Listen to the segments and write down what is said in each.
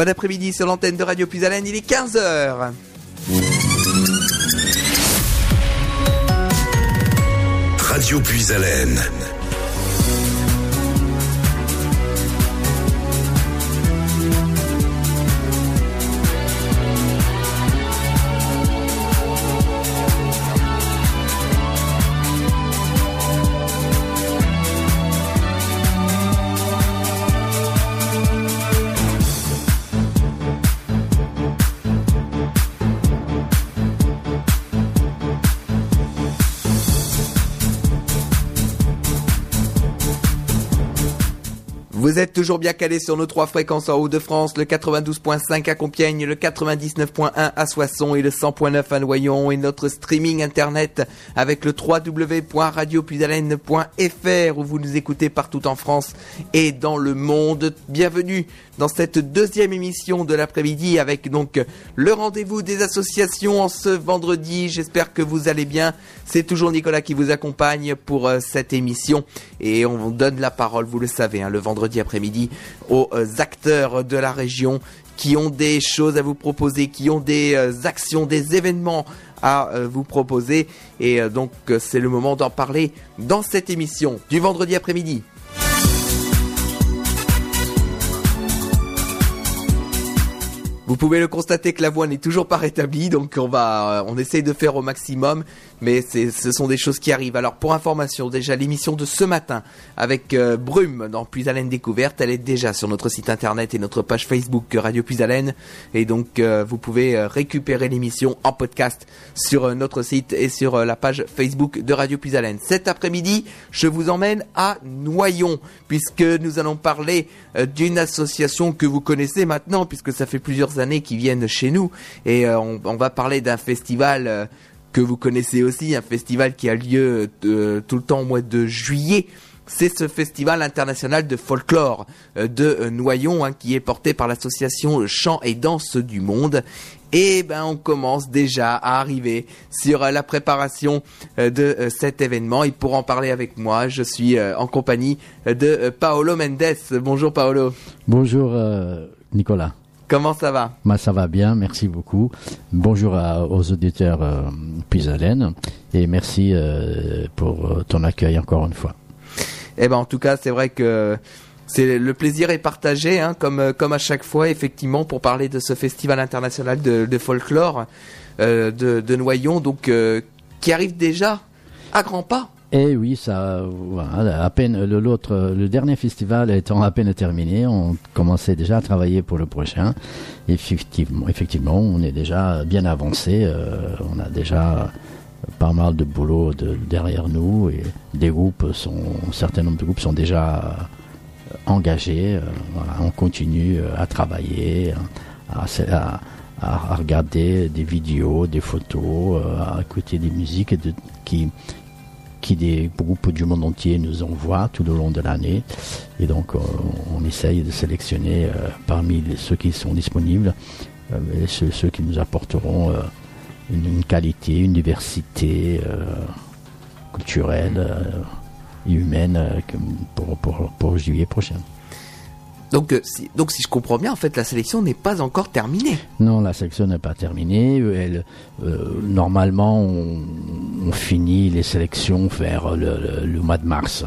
Bon après-midi sur l'antenne de Radio Puisalène, il est 15h. Radio Puisalène. Vous êtes toujours bien calé sur nos trois fréquences en Haut-de-France, le 92.5 à Compiègne, le 99.1 à Soissons et le 100.9 à Noyon et notre streaming internet avec le www.radiopuisalène.fr où vous nous écoutez partout en France et dans le monde. Bienvenue dans cette deuxième émission de l'après-midi avec donc le rendez-vous des associations en ce vendredi. J'espère que vous allez bien. C'est toujours Nicolas qui vous accompagne pour euh, cette émission et on vous donne la parole, vous le savez, hein, le vendredi après-midi aux euh, acteurs de la région qui ont des choses à vous proposer, qui ont des euh, actions, des événements à euh, vous proposer. Et donc c'est le moment d'en parler dans cette émission du vendredi après-midi. Vous pouvez le constater que la voix n'est toujours pas rétablie, donc on va, on essaye de faire au maximum, mais ce sont des choses qui arrivent. Alors pour information, déjà l'émission de ce matin avec euh, Brume dans Puisalène Découverte, elle est déjà sur notre site internet et notre page Facebook Radio Puisalène, et donc euh, vous pouvez euh, récupérer l'émission en podcast sur euh, notre site et sur euh, la page Facebook de Radio Puisalène. Cet après-midi, je vous emmène à Noyon, puisque nous allons parler euh, d'une association que vous connaissez maintenant, puisque ça fait plusieurs années qu'ils viennent chez nous, et euh, on, va parler d'un festival euh, que vous connaissez aussi, un festival qui a lieu euh, tout le temps au mois de juillet. C'est ce festival international de folklore euh, de euh, Noyon hein, qui est porté par l'association Chant et Danse du Monde. Et ben on commence déjà à arriver sur euh, la préparation de cet événement. Et pour en parler avec moi, je suis en compagnie de Paolo Mendes. Bonjour Paolo. Bonjour Nicolas. Comment ça va? Moi, ça va bien, merci beaucoup. Bonjour à- aux auditeurs euh, Puisalène et merci euh, pour euh, ton accueil encore une fois. Eh ben en tout cas, c'est vrai que c'est le plaisir est partagé, hein, comme euh, comme à chaque fois, effectivement, pour parler de ce festival international de, de folklore euh, de, de Noyon, donc qui arrive déjà à grands pas. Et oui, ça, voilà, à peine le dernier festival étant à peine terminé, on commençait déjà à travailler pour le prochain. Effectivement, effectivement, on est déjà bien avancé. euh, on a déjà pas mal de boulot de- derrière nous et des groupes sont, un certain nombre de groupes sont déjà euh, engagés. euh, on continue à travailler, à, regarder des vidéos, des photos, à écouter des musiques qui qui des groupes du monde entier nous envoient tout au long de l'année. Et donc, euh, on essaye de sélectionner euh, parmi ceux qui sont disponibles euh, ceux, qui nous apporteront une, qualité, une diversité culturelle et humaine pour juillet prochain. Donc euh, si, donc si je comprends bien, en fait, la sélection n'est pas encore terminée. Non, la sélection n'est pas terminée. Elle, euh, normalement, on, on finit les sélections vers le, le- le mois de mars.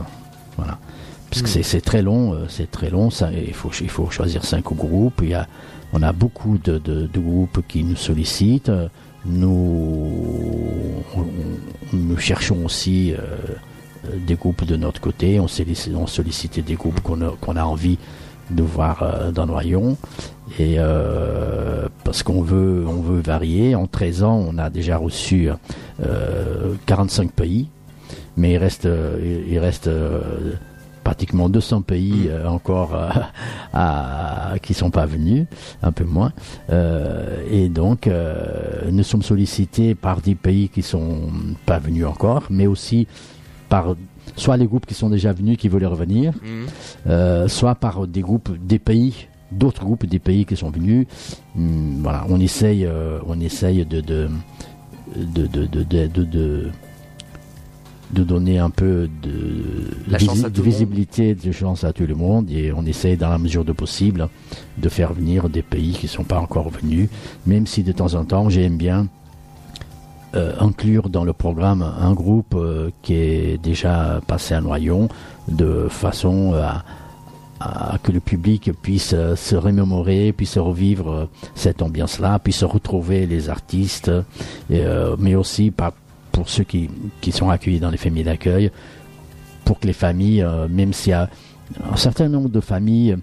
Voilà. Parce que Mm. c'est- très long, euh, c'est très long. Ça, il, faut, il faut choisir cinq groupes. Il y a, on a beaucoup de, de- de groupes qui nous sollicitent. Nous, on- nous cherchons aussi euh, des groupes de notre côté. On sollicite, on sollicite des groupes qu'on a, qu'on a envie de voir euh, dans Noyon. Et euh, parce qu'on veut, on veut varier. En 13 ans, on a déjà reçu euh, 45 pays, mais il reste, euh, il reste euh, pratiquement 200 pays euh, encore à, qui sont pas venus, un peu moins. Et donc, nous sommes sollicités par des pays qui sont pas venus encore, mais aussi par soit les groupes qui sont déjà venus qui veulent revenir, Mhm. euh, soit par des groupes des pays, d'autres groupes des pays qui sont venus. Hum, voilà, on essaye, euh, on essaye de de de de de, donner un peu de, La visi- de visibilité, de chance à tout le monde, et on essaye dans la mesure de possible de faire venir des pays qui ne sont pas encore venus, même si de temps en temps j'aime bien inclure dans le programme un groupe euh, qui est déjà passé à Noyon, de façon à, à que le public puisse euh, se remémorer, puisse revivre euh, cette ambiance-là, puisse retrouver les artistes, euh, mais aussi pour ceux qui, qui sont accueillis dans les familles d'accueil, pour que les familles, euh, même s'il y a un certain nombre de familles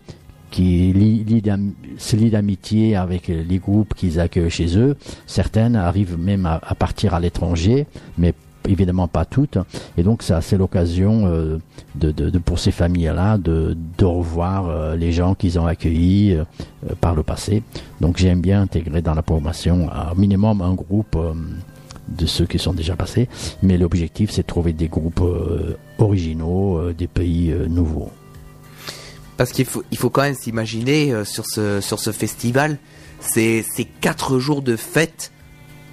qui lient d'am- se lient d'amitié avec les groupes qu'ils accueillent chez eux, certaines arrivent même à, à partir à l'étranger, mais évidemment pas toutes. Et donc ça, c'est l'occasion euh, de, de- de- pour ces familles-là de, de revoir euh, les gens qu'ils ont accueillis euh, par le passé. Donc j'aime bien intégrer dans la programmation un minimum un groupe euh, de ceux qui sont déjà passés, mais l'objectif c'est de trouver des groupes euh, originaux, euh, des pays nouveaux. Parce qu'il faut, il faut quand même s'imaginer euh, sur ce, sur ce festival, c'est c'est quatre jours de fête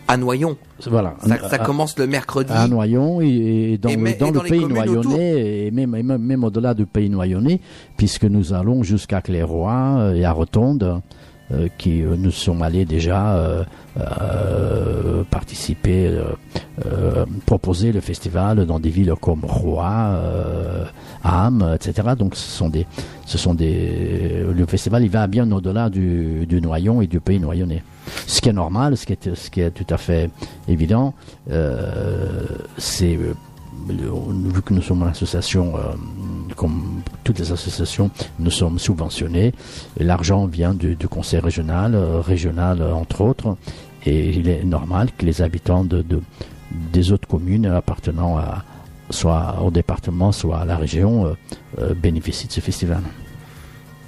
à Noyon. Voilà. Ça, commence le mercredi. à Noyon et, et dans, Et le- mais- dans et le dans les pays noyonnais et même, et même, même au-delà du pays noyonnais, puisque nous allons jusqu'à Clairoy euh, et à Rotonde, euh, qui euh, nous sommes allés déjà euh, participer, proposer le festival dans des villes comme Roy, euh, Ham, etc. Donc ce sont des, ce sont des, le festival il va bien au-delà du, du Noyon et du pays noyonnais. Ce qui est normal, ce qui est, ce qui est tout à fait évident, c'est vu que nous sommes une association, comme toutes les associations, nous sommes subventionnés. L'argent vient du, conseil régional, euh, régional euh, entre autres, et il est normal que les habitants de, de- des autres communes appartenant à, soit au département, soit à la région, euh, bénéficient de ce festival.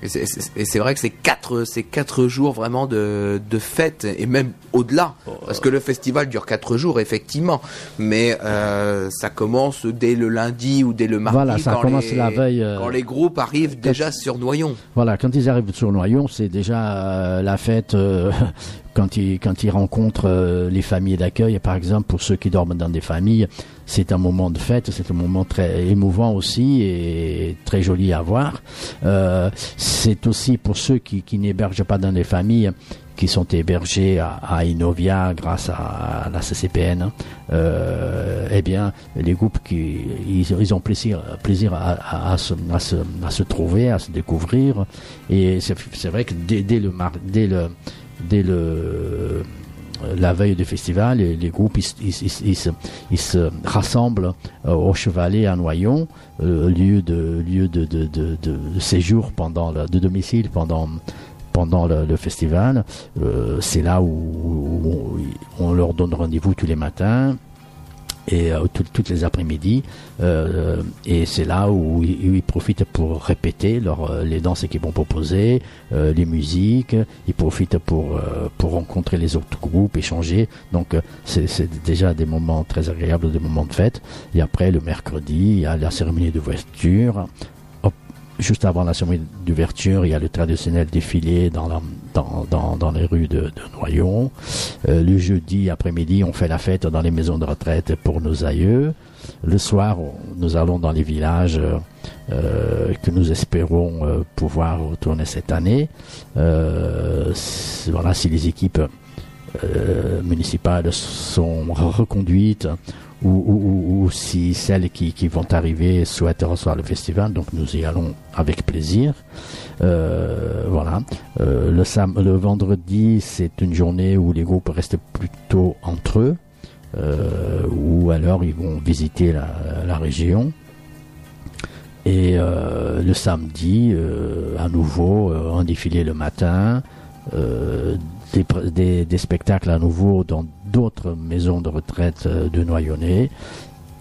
Et c'est- vrai que c'est quatre, c'est quatre jours vraiment de, de fête et même au-delà, parce que le festival dure quatre jours effectivement, mais euh, ça commence dès le lundi ou dès le mardi. Voilà, ça quand commence les- la veille, euh, quand les groupes arrivent déjà sur Noyon. Voilà, quand ils arrivent sur Noyon, c'est déjà euh, la fête quand ils quand ils rencontrent euh, les familles d'accueil. Par exemple, pour ceux qui dorment dans des familles, c'est un moment de fête, c'est un moment très émouvant aussi et très joli à voir. Euh, c'est aussi pour ceux qui, qui n'hébergent pas dans des familles qui sont hébergés à, à Inovia grâce à, à la CCPN, euh, eh bien, les groupes qui ils, ils ont plaisir, plaisir à, à- se, à, se, trouver, à se découvrir. Et c'est vrai que dès, dès le dès le dès le la veille du festival, les, groupes ils, se, rassemblent euh, au Chevalet à Noyon, euh, lieu de lieu de, de, de, séjour pendant le, de domicile pendant pendant le, festival. Euh, c'est là où, on leur donne rendez-vous tous les matins et euh, tout- toutes les après-midi. Euh, et c'est là où où ils profitent pour répéter leur, euh, les danses qu'ils vont proposer, euh, les musiques. Ils profitent pour, euh, pour rencontrer les autres groupes, échanger. Donc euh, c'est déjà des moments très agréables, des moments de fête. Et après, le mercredi, il y a la cérémonie d'ouverture. Hop, Juste avant la cérémonie d'ouverture, il y a le traditionnel défilé dans, les rues de, Noyon. Euh, le jeudi après-midi, on fait la fête dans les maisons de retraite pour nos aïeux. Le soir, nous allons dans les villages euh, euh, que nous espérons pouvoir retourner cette année. Voilà, si les équipes municipales sont reconduites ou, ou- ou- si celles qui, qui vont arriver souhaitent recevoir le festival, donc nous y allons avec plaisir. Euh, voilà. Euh, le, sam le vendredi, c'est une journée où les groupes restent plutôt entre eux, euh, ou alors ils vont visiter la, la région. Et euh, le samedi, euh, à nouveau, euh, un défilé le matin, euh, des, pr- des- des spectacles à nouveau dans d'autres maisons de retraite euh, de Noyonnais.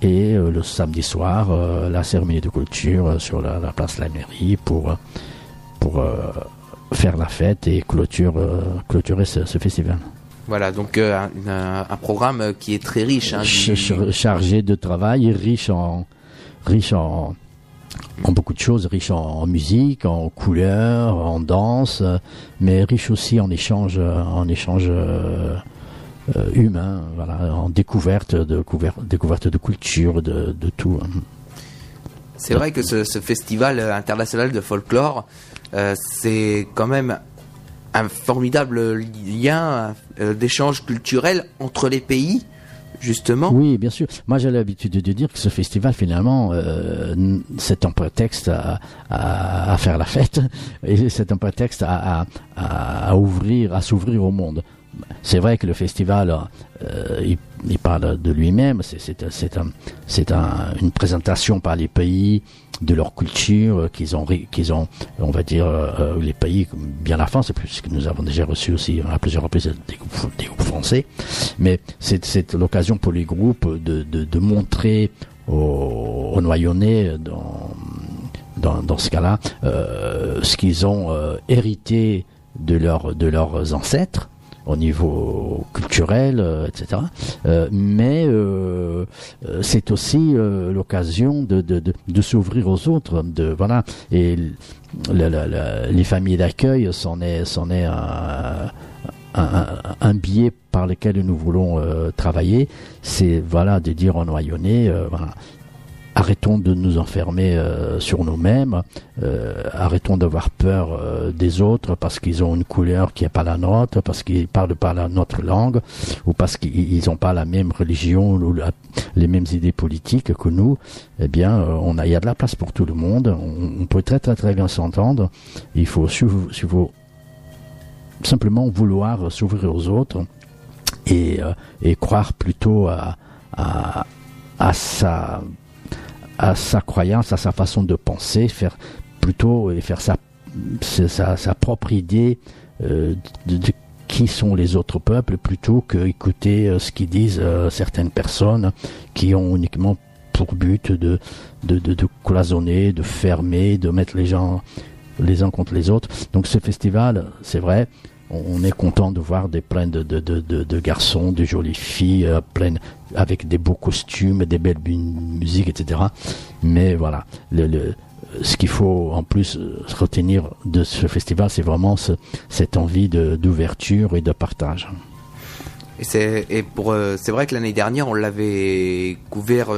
Et euh, le samedi soir, euh, la cérémonie de culture sur la, la place de la mairie pour, pour faire la fête et clôture, clôturer ce, ce festival. Voilà, donc euh, un, programme qui est très riche. Hein, du- chargé de travail, riche en, riche en, en beaucoup de choses, riche en, musique, en couleurs, en danse, euh, mais riche aussi en échange, euh, en échange euh, humain, voilà, en découverte de de culture, de, tout. Hein. C'est vrai que ce, ce, festival international de folklore, c'est quand même un formidable lien d'échange culturel entre les pays justement. Oui, bien sûr. Moi, j'ai l'habitude de dire que ce festival, finalement, euh, c'est un prétexte à, faire la fête et c'est un prétexte à ouvrir, à s'ouvrir au monde. C'est vrai que le festival, euh, il, parle de lui-même, c'est un, une présentation par les pays, de leur culture, qu'ils ont, qu'ils ont, on va dire, euh, les pays, bien la France, puisque nous avons déjà reçu aussi à plusieurs reprises des groupes, des français, mais c'est l'occasion pour les groupes de, montrer aux, aux noyonnais dans, dans, ce cas-là euh, ce qu'ils ont euh, hérité de, leur, de leurs ancêtres au niveau culturel, euh, etc. Euh, mais euh, c'est aussi l'occasion de, de, de, s'ouvrir aux autres. De, voilà. Et les familles d'accueil, c'en est, un, un, un, biais par lequel nous voulons travailler. C'est voilà de dire en noyonné, voilà, arrêtons de nous enfermer euh, sur nous-mêmes, euh, arrêtons d'avoir peur euh, des autres parce qu'ils ont une couleur qui n'est pas la nôtre, parce qu'ils parlent pas notre langue, ou parce qu'ils n'ont pas la même religion ou les mêmes idées politiques que nous. Eh bien, on a, il y a de la place pour tout le monde. On, peut très très très bien s'entendre. Il faut, simplement vouloir s'ouvrir aux autres et, et croire plutôt à, à, à sa à sa croyance, à sa façon de penser, faire plutôt et faire sa, sa, sa propre idée euh, de, qui sont les autres peuples plutôt que écouter euh, ce qu'ils disent euh, certaines personnes qui ont uniquement pour but de, de, de, de, cloisonner, de fermer, de mettre les gens les uns contre les autres. Donc ce festival, c'est vrai, on est content de voir des pleins de, de, de, garçons, de jolies filles, euh, pleines avec des beaux costumes, des belles musiques, etc. Mais voilà, ce qu'il faut en plus euh, retenir de ce festival, c'est vraiment ce, cette envie d'ouverture et de partage. Et euh, c'est vrai que l'année dernière on l'avait couvert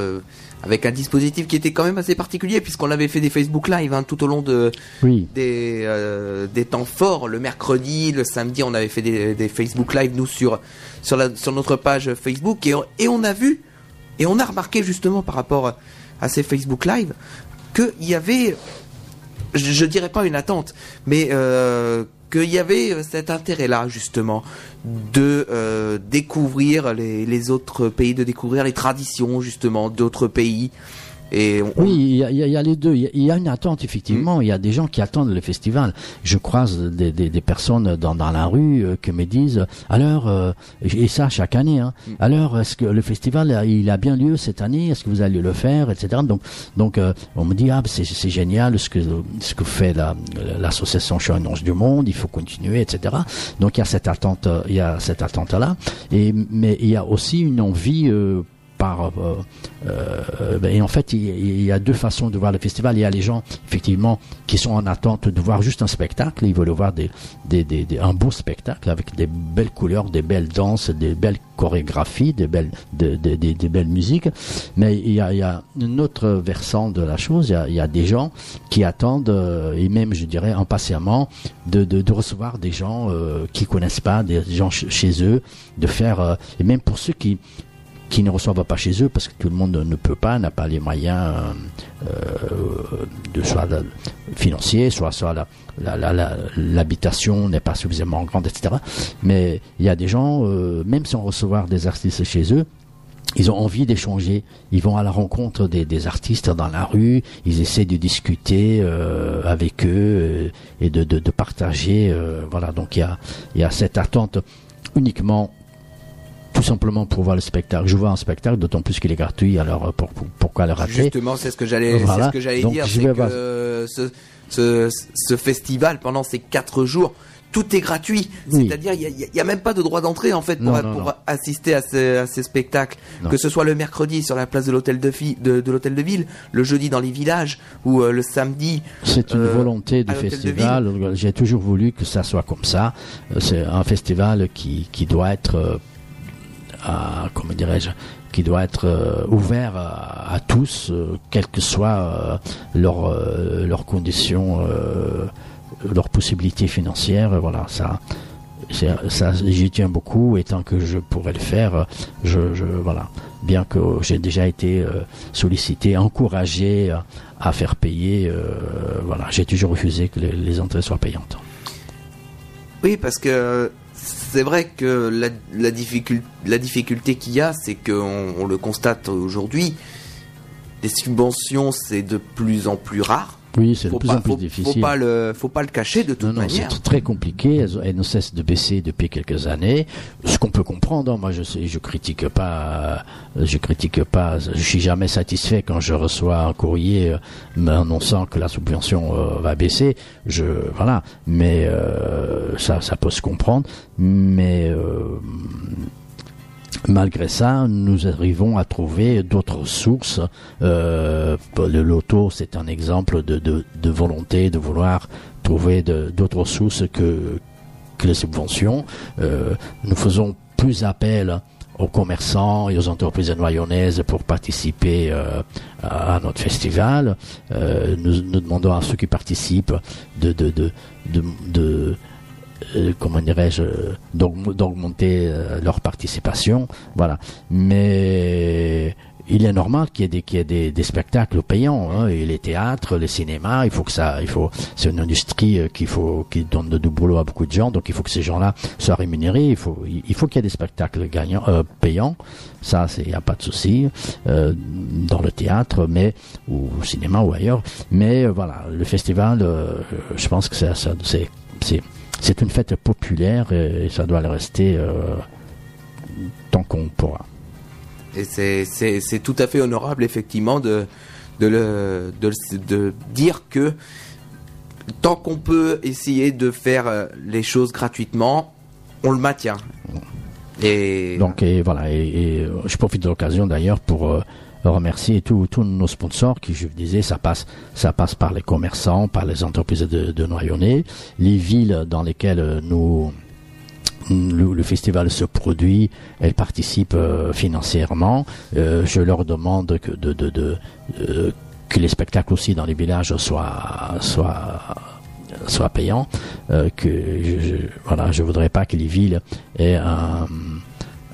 avec un dispositif qui était quand même assez particulier puisqu'on avait fait des Facebook Live hein, tout au long de oui. des, euh, des temps forts. Le mercredi, le samedi, on avait fait des, des Facebook Live nous sur sur, la, sur notre page Facebook et, et on a vu et on a remarqué justement par rapport à ces Facebook Live qu'il y avait, je, je, dirais pas une attente, mais euh, qu'il y avait euh, cet intérêt-là, justement, de euh, découvrir les, les, autres pays, de découvrir les traditions, justement, d'autres pays. Oui, il y, a, y, a les deux. Il y, a une attente, effectivement. Mm. Il y a des gens qui attendent le festival. Je croise des, des, des personnes dans, dans, la rue euh, qui me disent, alors, euh, et ça chaque année, hein, mm. alors, est-ce que le festival, il a bien lieu cette année? Est-ce que vous allez le faire etc. Donc, donc euh, on me dit, ah, c'est génial ce que, ce que fait l'association la, du Monde, il faut continuer, etc. Donc, il y a cette attente, il y a cette attente-là. Et, mais il y a aussi une envie Euh, euh, ben, et en fait, il, y a deux façons de voir le festival. Il y a les gens, effectivement, qui sont en attente de voir juste un spectacle. Ils veulent voir un beau spectacle avec des belles couleurs, des belles danses, des belles chorégraphies, des belles, des, belles musiques. Mais il y, a, il une autre versant de la chose. Il y a, des gens qui attendent, euh, et même, je dirais, impatiemment, de, recevoir des gens euh, qui connaissent pas, des gens chez eux, de faire, et même pour ceux qui qui ne reçoivent pas chez eux parce que tout le monde ne peut pas, n'a pas les moyens euh, de soit financiers, soit soit l'habitation n'est pas suffisamment grande, etc. Mais il y a des gens, euh, même sans recevoir des artistes chez eux, ils ont envie d'échanger. Ils vont à la rencontre des, des, artistes dans la rue. Ils essaient de discuter euh, avec eux euh, et de, de, de partager. Euh, voilà. Donc il y a, y a cette attente uniquement tout simplement pour voir le spectacle. Je vois un spectacle, d'autant plus qu'il est gratuit, alors euh, pour, pourquoi le rater Justement, c'est ce que j'allais ce que j'allais dire, c'est que ce, ce, ce, festival, pendant ces quatre jours, tout est gratuit. C'est-à-dire, il n'y a, a, même pas de droit d'entrée en fait pour, pour assister à, ce, à ces spectacles. Que ce soit le mercredi sur la place de l'hôtel de, de, de l'hôtel de ville, le jeudi dans les villages ou euh, le samedi. C'est une euh, volonté du festival. J'ai toujours voulu que ça soit comme ça. C'est un festival qui, qui doit être à comment dirais-je, qui doit être ouvert à, tous, quelles que soient leurs leurs conditions, leurs possibilités financières. Voilà, ça ça, j'y tiens beaucoup et tant que je pourrais le faire, je, voilà. Bien que j'ai déjà été euh, sollicité, encouragé à faire payer, euh, voilà, j'ai toujours refusé que les, entrées soient payantes. Oui, parce que c'est vrai que la, difficulté qu'il y a, c'est qu'on on le constate aujourd'hui, les subventions, c'est de plus en plus rare. Oui, c'est de plus en plus difficile. Faut pas le, faut pas le cacher de toute non, non, manière. C'est très compliqué. Elles, ne cessent de baisser depuis quelques années. Ce qu'on peut comprendre. Hein, moi, je sais, je critique pas, je critique pas. Je suis jamais satisfait quand je reçois un courrier euh, m'annonçant que la subvention euh, va baisser. Je, voilà. Mais euh, ça, ça peut se comprendre. Mais Malgré ça, nous arrivons à trouver d'autres sources. Euh, le loto, c'est un exemple de, de, de, volonté de vouloir trouver d'autres sources que, que les subventions. Euh, nous faisons plus appel aux commerçants et aux entreprises noyonnaises pour participer euh, à, notre festival. Nous, nous, demandons à ceux qui participent de, de, de, de comment dirais-je, d'augmenter euh, leur participation. Voilà. Mais il est normal qu'il y ait des, qu'il y ait des, spectacles payants. Hein, et les théâtres, les cinémas, il faut que ça, il faut, c'est une industrie euh, qu'il faut, qui donne de, boulot à beaucoup de gens. Donc il faut que ces gens-là soient rémunérés. Il faut, il faut qu'il y ait des spectacles gagnants, euh, payants. Ça, c'est, y a pas de souci euh, dans le théâtre, mais ou au cinéma ou ailleurs. Mais voilà, le festival, je pense que c'est, c'est, c'est c'est une fête populaire et ça doit le rester euh, tant qu'on pourra. Et c'est tout à fait honorable, effectivement, de, de, le, de, dire que tant qu'on peut essayer de faire euh, les choses gratuitement, on le maintient. Et donc et voilà et, je profite de l'occasion d'ailleurs pour euh, remercier tous nos sponsors qui, je disais, ça passe, ça passe par les commerçants, par les entreprises de, de Noyonnais, les villes dans lesquelles nous le, festival se produit, elles participent euh, financièrement. Euh, je leur demande que de, de, de euh, que les spectacles aussi dans les villages soient soient soient payants. que je, je, voilà, je voudrais pas que les villes aient un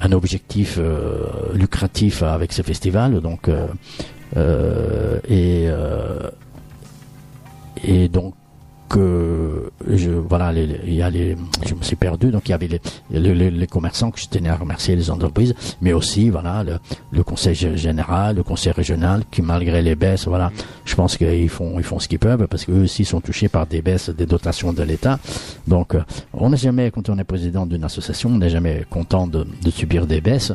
un objectif euh, lucratif avec ce festival. Donc, euh, euh, et, et donc que je voilà il y a les je me suis perdu donc il y avait les, les, commerçants que je tenais à remercier les entreprises mais aussi voilà le, conseil général le conseil régional qui malgré les baisses voilà je pense qu'ils font ils font ce qu'ils peuvent parce qu'eux aussi sont touchés par des baisses des dotations de l'État. Donc euh, on n'est jamais quand on est président d'une association on n'est jamais content de, de, subir des baisses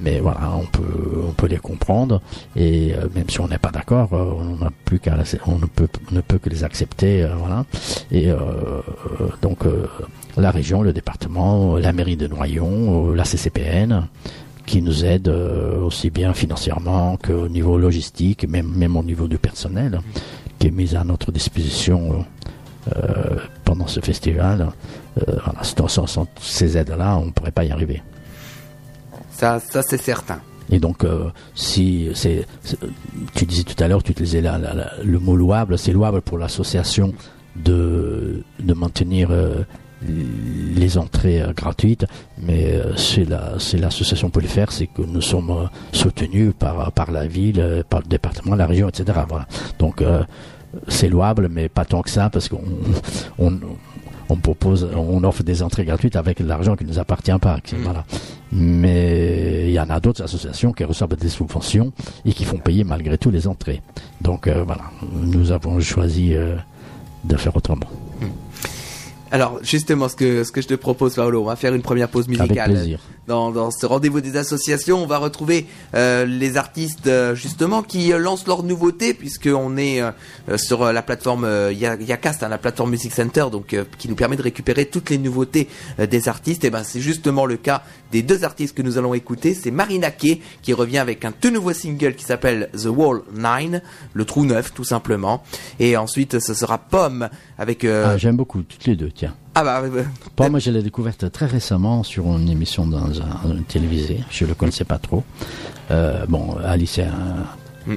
mais voilà on peut on peut les comprendre et euh, même si on n'est pas d'accord euh, on n'a plus qu'à on ne peut ne peut que les accepter voilà et euh, donc euh, la région, le département, la mairie de Noyon, euh, la CCPN, qui nous aide aussi bien financièrement qu'au niveau logistique, même, même au niveau du personnel, qui est mis à notre disposition pendant ce festival. sans, ces aides-là, on ne pourrait pas y arriver. Ça, ça c'est certain. Et donc, si c'est, tu disais tout à l'heure, tu utilisais le mot louable, c'est louable pour l'association de, de maintenir euh, les entrées euh, gratuites, mais euh, c'est la c'est l'association peut le faire, c'est que nous sommes soutenus par par la ville, par le département, la région, etc. Voilà. Donc c'est louable, mais pas tant que ça, parce qu'on on, on propose, on offre des entrées gratuites avec l'argent qui ne nous appartient pas. Mm. Voilà. Mais il y en a d'autres associations qui reçoivent des subventions et qui font payer malgré tout les entrées. Donc voilà, nous avons choisi de faire autrement. Alors justement, ce que ce que je te propose, Paolo, on va faire une première pause musicale. Dans, dans ce rendez-vous des associations, on va retrouver euh, les artistes euh, justement qui euh, lancent leurs nouveautés, puisqu'on est sur la plateforme Yacast, hein, la plateforme Music Center, donc qui nous permet de récupérer toutes les nouveautés des artistes. Et ben c'est justement le cas des deux artistes que nous allons écouter. C'est Marina Kay qui revient avec un tout nouveau single qui s'appelle The Wall 9, le trou neuf tout simplement. Et ensuite ce sera Pomme avec. Ah, j'aime beaucoup toutes les deux. Ah bah, Pomme, je l'ai découverte très récemment sur une émission dans un, un télévisé. Je le connaissais pas trop. Euh, bon, Alice, euh, Mm.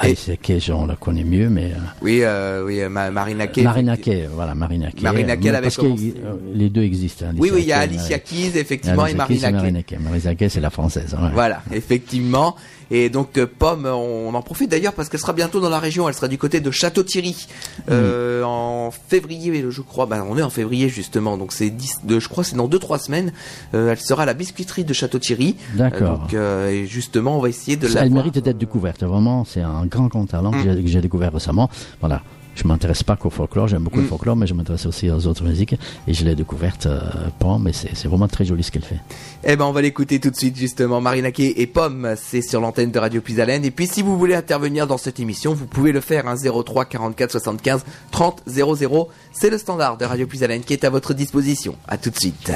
Alice Kay, on la connaît mieux, mais euh, oui, euh, oui, Ma- Marina Kaye. Marina Kay, voilà, Marina Kay. Marina parce que euh, les deux existent. hein, Oui, oui, il y a Kay, Alicia. Keys, effectivement, et Marina Kay. Marina Kay, c'est la française. ouais. Voilà, effectivement. Et donc euh, Pomme, on en profite d'ailleurs parce qu'elle sera bientôt dans la région. Elle sera du côté de Château-Thierry euh, en février, je crois. Ben, on est en février justement, donc c'est 10, de, je crois, c'est dans deux trois semaines. Euh, elle sera à la biscuiterie de Château-Thierry. D'accord. donc euh, et justement, on va essayer de la. Elle mérite d'être découverte, vraiment, c'est un grand grand talent que que j'ai découvert récemment. Voilà, je m'intéresse pas qu'au folklore, j'aime beaucoup Mm. le folklore, mais je m'intéresse aussi aux autres musiques, et je l'ai découverte euh, Pomme, mais c'est vraiment très joli ce qu'elle fait. Eh ben, on va l'écouter tout de suite justement. Marina Kaye et Pomme, c'est sur l'antenne de Radio Puisalène. Et puis, si vous voulez intervenir dans cette émission, vous pouvez le faire. Hein, 03 44 75 30 00. C'est le standard de Radio Puisalène qui est à votre disposition. À tout de suite.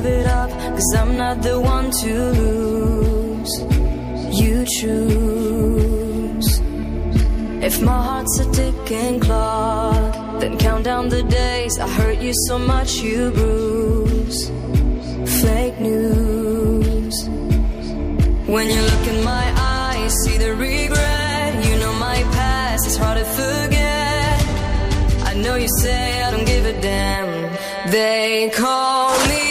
Give it up? Cause I'm not the one to lose. You choose. If my heart's a ticking clock, then count down the days. I hurt you so much you bruise. Fake news. When you look in my eyes, see the regret. You know my past is hard to forget. I know you say I don't give a damn. They call me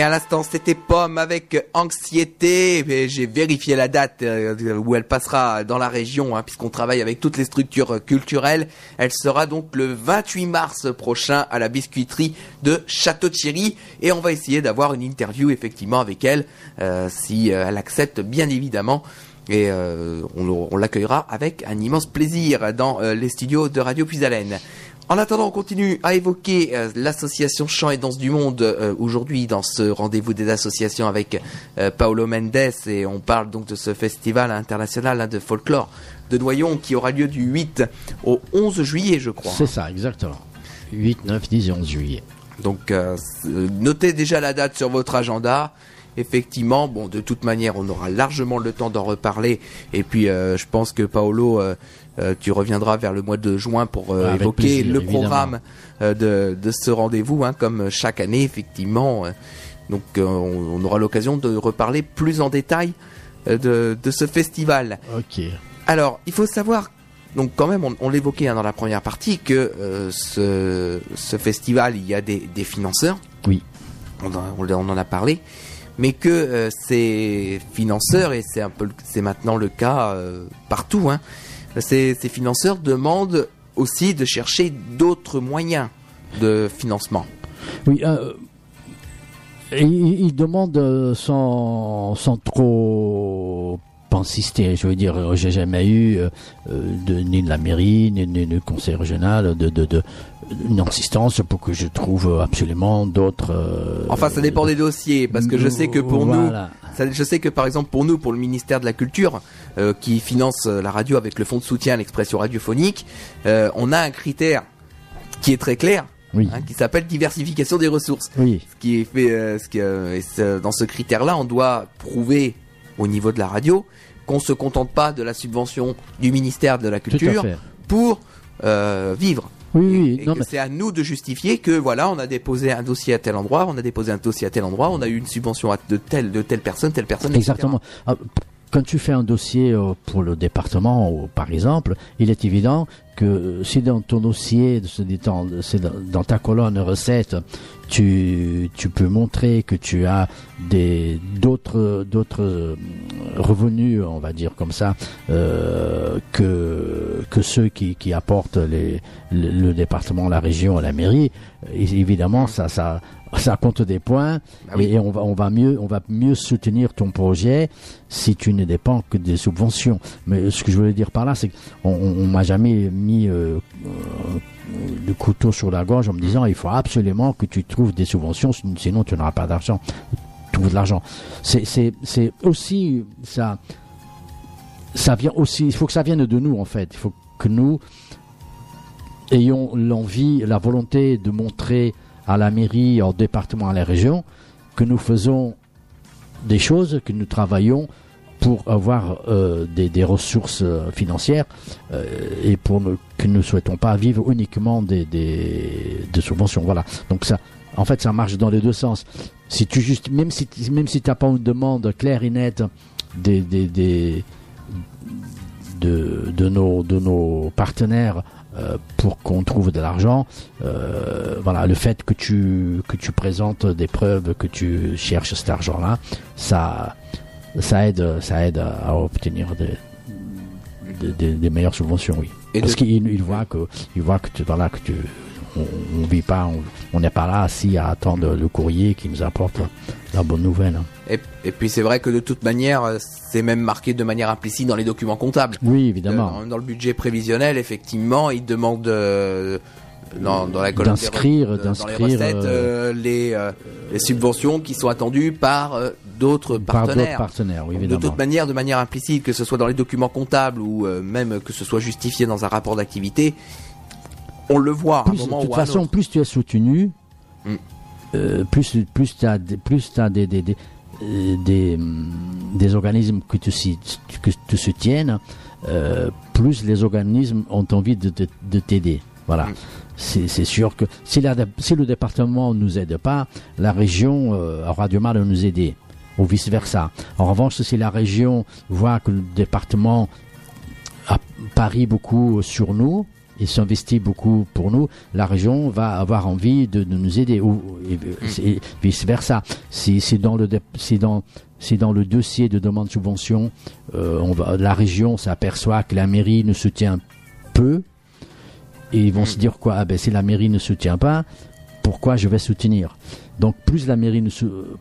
Et à l'instant, c'était Pomme avec Anxiété. J'ai vérifié la date euh, où elle passera dans la région, hein, puisqu'on travaille avec toutes les structures culturelles. Elle sera donc le 28 mars prochain à la biscuiterie de Château-Thierry. Et on va essayer d'avoir une interview effectivement avec elle, euh, si euh, elle accepte bien évidemment. Et on, l'accueillera avec un immense plaisir dans les studios de Radio Puisalène. En attendant, on continue à évoquer euh, l'association Chant et Danse du Monde euh, aujourd'hui dans ce rendez-vous des associations avec euh, Paolo Mendes et on parle donc de ce festival international hein, de folklore de Noyon qui aura lieu du 8 au 11 juillet, je crois. C'est ça, exactement. 8, 9, 10 et 11 juillet. Donc euh, notez déjà la date sur votre agenda. Effectivement, bon, de toute manière, on aura largement le temps d'en reparler. Et puis, euh, je pense que Paolo, euh, tu reviendras vers le mois de juin pour euh, Avec évoquer plaisir, le évidemment. programme euh, de, de ce rendez-vous, hein, comme chaque année, effectivement. Euh, Donc, euh, on, on aura l'occasion de reparler plus en détail euh, de, de ce festival. Ok. Alors, il faut savoir, donc quand même, on, on l'évoquait hein, dans la première partie, que euh, ce, ce festival, il y a des, des financeurs. Oui. On, en- on en a parlé. Mais que euh, ces financeurs, et c'est un peu, le- c'est maintenant le cas euh, partout, hein, ces, financeurs demandent aussi de chercher d'autres moyens de financement. Oui, euh, il il demande sans, sans trop insister. Je veux dire, j'ai jamais eu euh, de, ni de la mairie, ni, ni du conseil régional de une insistance pour que je trouve absolument d'autres. euh, Enfin, ça dépend des dossiers, parce que je sais que pour nous. Ça, je sais que par exemple pour nous, pour le ministère de la Culture, euh, qui finance euh, la radio avec le fonds de soutien à l'expression radiophonique, euh, on a un critère qui est très clair, Oui. hein, qui s'appelle diversification des ressources. Oui, Ce qui est fait, ce qui, ce- dans ce critère-là, on doit prouver au niveau de la radio qu'on se contente pas de la subvention du ministère de la Culture pour vivre. Oui, Et- oui, mais c'est à nous de justifier que voilà, on a déposé un dossier à tel endroit, on a déposé un dossier à tel endroit, on a eu une subvention à de telle de telle personne, telle personne. etc. Exactement. Ah, Quand tu fais un dossier euh, pour le département, par exemple, il est évident que euh, si dans ton dossier, dans, ta colonne recette, tu, peux montrer que tu as des d'autres d'autres euh, revenus, on va dire comme ça, que ceux qui, apportent le, département, la région, la mairie. Évidemment, ça ça ça compte des points Ah oui. et on va on va mieux on va mieux soutenir ton projet si tu ne dépends que des subventions. Mais ce que je voulais dire par là, c'est qu'on on, on m'a jamais mis euh, euh, le couteau sur la gorge en me disant il faut absolument que tu trouves des subventions, sin- sinon tu n'auras pas d'argent. Trouve de l'argent. C'est c'est c'est aussi ça. Ça vient aussi. Il faut que ça vienne de nous en fait. Il faut que nous ayons l'envie, la volonté de montrer à la mairie, au département, à la région, que nous faisons des choses, que nous travaillons pour avoir euh, des, des ressources euh, financières euh, et pour que nous ne souhaitons pas vivre uniquement des, des, de subventions. Voilà. Donc ça, en fait, ça marche dans les deux sens. Si tu juste, même si même si pas une demande claire et nette des, des, des de, de nos de nos partenaires euh, pour qu'on trouve de l'argent. Euh, voilà, le fait que tu que tu présentes des preuves, que tu cherches cet argent-là, ça ça aide ça aide à, obtenir des, des, des- des meilleures subventions, oui. Et Parce de- qu'il il voit que il voit que tu voilà que tu on, on vit pas, on- n'est pas là assis à attendre le courrier qui nous apporte la bonne nouvelle. hein. Et, et puis c'est vrai que de toute manière, euh, c'est même marqué de manière implicite dans les documents comptables. Oui, Euh, évidemment. Dans, dans le budget prévisionnel, effectivement, ils demandent euh, dans, dans la colonne D'inscrire- les recettes euh, euh, les, euh, les subventions qui sont attendues par euh, d'autres Par d'autres partenaires. partenaires, oui, évidemment. de toute manière, de manière implicite, que ce soit dans les documents comptables ou euh, même que ce soit justifié dans un rapport d'activité, on le voit à un plus, moment de toute ou à un façon, autre. plus tu es soutenu, Mm. euh, plus, plus tu as, des, plus t'as des, des, des, euh, des, hum, des organismes que tu, que tu soutiennes, euh, plus les organismes ont envie de, de t'aider. Voilà. Mm. C'est c'est sûr que si, la, si le département ne nous aide pas, la région euh, aura du mal à nous aider, ou vice-versa. En revanche, si la région voit que le département a- parie beaucoup sur nous, il s'investit beaucoup pour nous, la région va avoir envie de, de nous aider ou et, et vice versa. Si, si dans le si dans si dans le dossier de demande de subvention, euh, on va, la région s'aperçoit que la mairie nous soutient peu, et ils vont se dire quoi? Ah ben si la mairie ne soutient pas, pourquoi je vais soutenir? Donc plus la mairie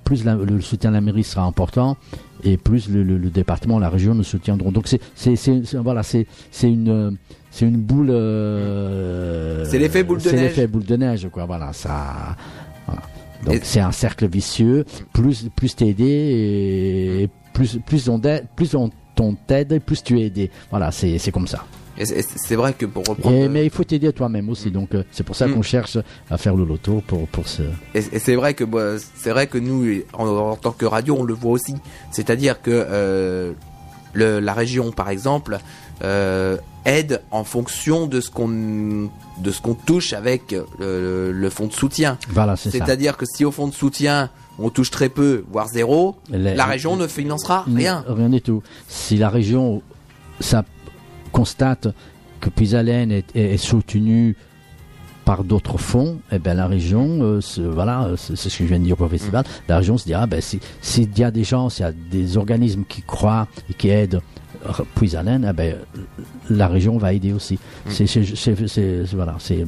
plus la- le soutien de la mairie sera important, et plus le, le- le département, la région nous soutiendront. Donc c'est c'est c'est c'est- voilà c'est c'est une c'est une boule. euh, C'est l'effet boule de c'est neige. l'effet boule de neige quoi. Voilà ça. voilà. Donc Et- c'est un cercle vicieux. Plus plus t'es aidé et plus plus on t'aide, plus on t'aide, plus tu es aidé. Voilà c'est c'est comme ça. C'est- c'est vrai que pour reprendre. Et, mais il faut t'aider toi-même aussi. Donc euh, c'est pour ça Mm. qu'on cherche à faire le loto pour pour ce. Et, c'est vrai que bah, c'est vrai que nous, en, en tant que radio, on le voit aussi. C'est-à-dire que euh, le, la région, par exemple, euh, aide en fonction de ce qu'on de ce qu'on touche avec le, le fonds de soutien. Voilà c'est. C'est-à-dire que si au fonds de soutien on touche très peu, voire zéro, Les- la région ne financera rien. Rien du tout. Si la région ça constate que Puisalène est, est, est soutenue par d'autres fonds, eh ben la région, euh, se- voilà, euh, c'est ce que je viens de dire le festival, la région se dira, ben si s'il y a des gens, s'il y a des organismes qui croient et qui aident euh, Puisalène, eh ben la région va aider aussi. C'est- c'est- voilà, c'est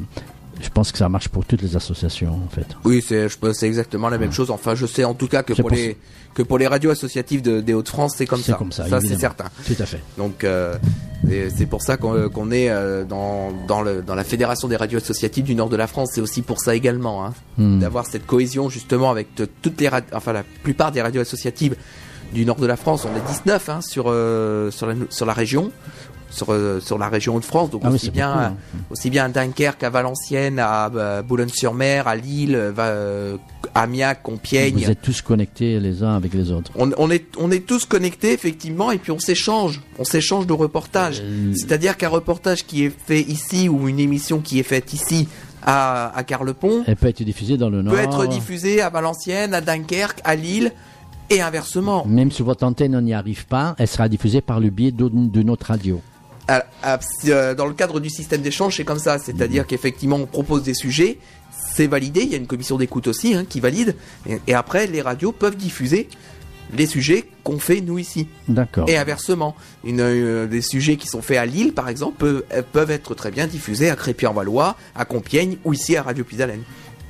je pense que ça marche pour toutes les associations en fait. Oui, c'est je pense c'est exactement la même chose. Enfin, je sais en tout cas que C'est pour pour les que pour les radios associatives de- des Hauts-de-France, c'est comme C'est ça. comme ça, c'est évidemment. certain. Tout à fait. Donc euh, c'est pour ça qu'on qu'on est euh, dans dans, le, dans la fédération des radios associatives du nord de la France. C'est aussi pour ça également, hein, Hmm. d'avoir cette cohésion justement avec toutes les enfin la plupart des radios associatives du nord de la France. On est 19 hein, sur euh, sur la sur la région. Sur, euh, sur la région de France, donc Ah aussi bien beaucoup, hein. aussi bien à Dunkerque, à Valenciennes, à euh, Boulogne-sur-Mer, à Lille, euh, Amiens, Compiègne. Vous êtes tous connectés les uns avec les autres. On, on est, on est tous connectés effectivement et puis on s'échange, on s'échange de reportages. Euh, C'est-à-dire qu'un reportage qui est fait ici ou une émission qui est faite ici à, à Carlepont Elle peut être diffusée dans le Nord. peut être diffusée à Valenciennes, à Dunkerque, à Lille et inversement. Même si votre antenne n'y arrive pas, elle sera diffusée par le biais de notre radio. À- à- euh, dans le cadre du système d'échange, c'est comme ça. C'est-à-dire qu'effectivement, on propose des sujets, c'est validé. Il y a une commission d'écoute aussi hein, qui valide. Et, et après, les radios peuvent diffuser les sujets qu'on fait nous ici. D'accord. Et inversement, une, euh, des sujets qui sont faits à Lille, par exemple, peuvent, euh, peuvent être très bien diffusés à Crépy-en-Valois, à Compiègne ou ici à Radio Puisalène.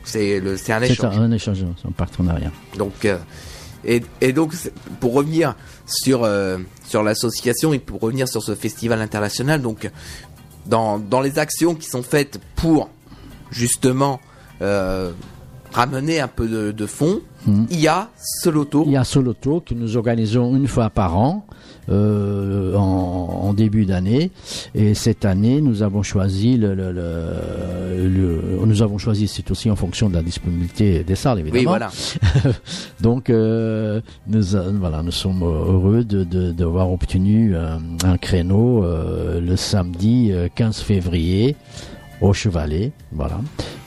C'est c'est un C'est échange. un, un échange, c'est un partenariat. Donc, euh, et, et donc, c'est- pour revenir sur, sur l'association et pour revenir sur ce festival international, donc, dans, dans les actions qui sont faites pour justement euh, ramener un peu de, de fonds, Mhm. il y a ce loto. Il y a ce loto que nous organisons une fois par an euh, en, en début d'année. Et cette année, nous avons choisi le, le- le- le- nous avons choisi, c'est aussi en fonction de la disponibilité des salles, évidemment. Oui, voilà. Donc, euh, nous, euh, voilà, nous sommes heureux de, de, d'avoir obtenu un, un créneau euh, le samedi euh, 15 février au Chevalet. Voilà.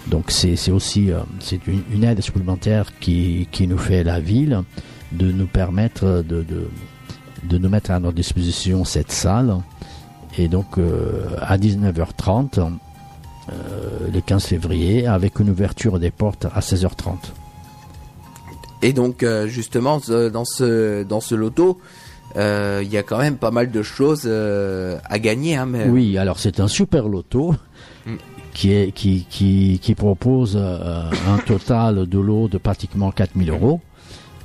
Donc, c'est, aussi c'est une, une aide supplémentaire qui, qui nous fait la ville de nous permettre de, de, de nous mettre à notre disposition cette salle. Et donc, euh, à 19h30, euh, le 15 février, avec une ouverture des portes à 16h30. Et donc euh, justement dans ce dans ce loto, euh, il y a quand même pas mal de choses à gagner. Hein, mais... Oui, alors c'est un super loto Mm. qui, est, qui, qui, qui propose un total de lot de pratiquement 4000 euros.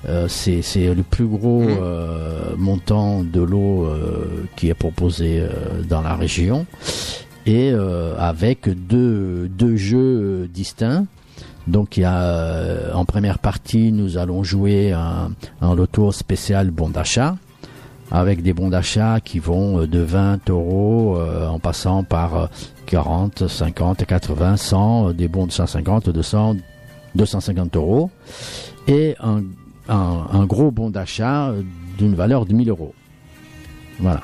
Euh, c'est c'est le plus gros Mm. euh, montant de lot euh, qui est proposé dans la région et avec deux, deux jeux distincts. Donc il y a en première partie nous allons jouer un, un loto spécial bon d'achat avec des bons d'achat qui vont de 20 euros en passant par euh, 40, 50, 80, 100, euh, des bons de 150, 200, 250 euros et un, un, un gros bon d'achat euh, d'une valeur de 1000 euros. Voilà.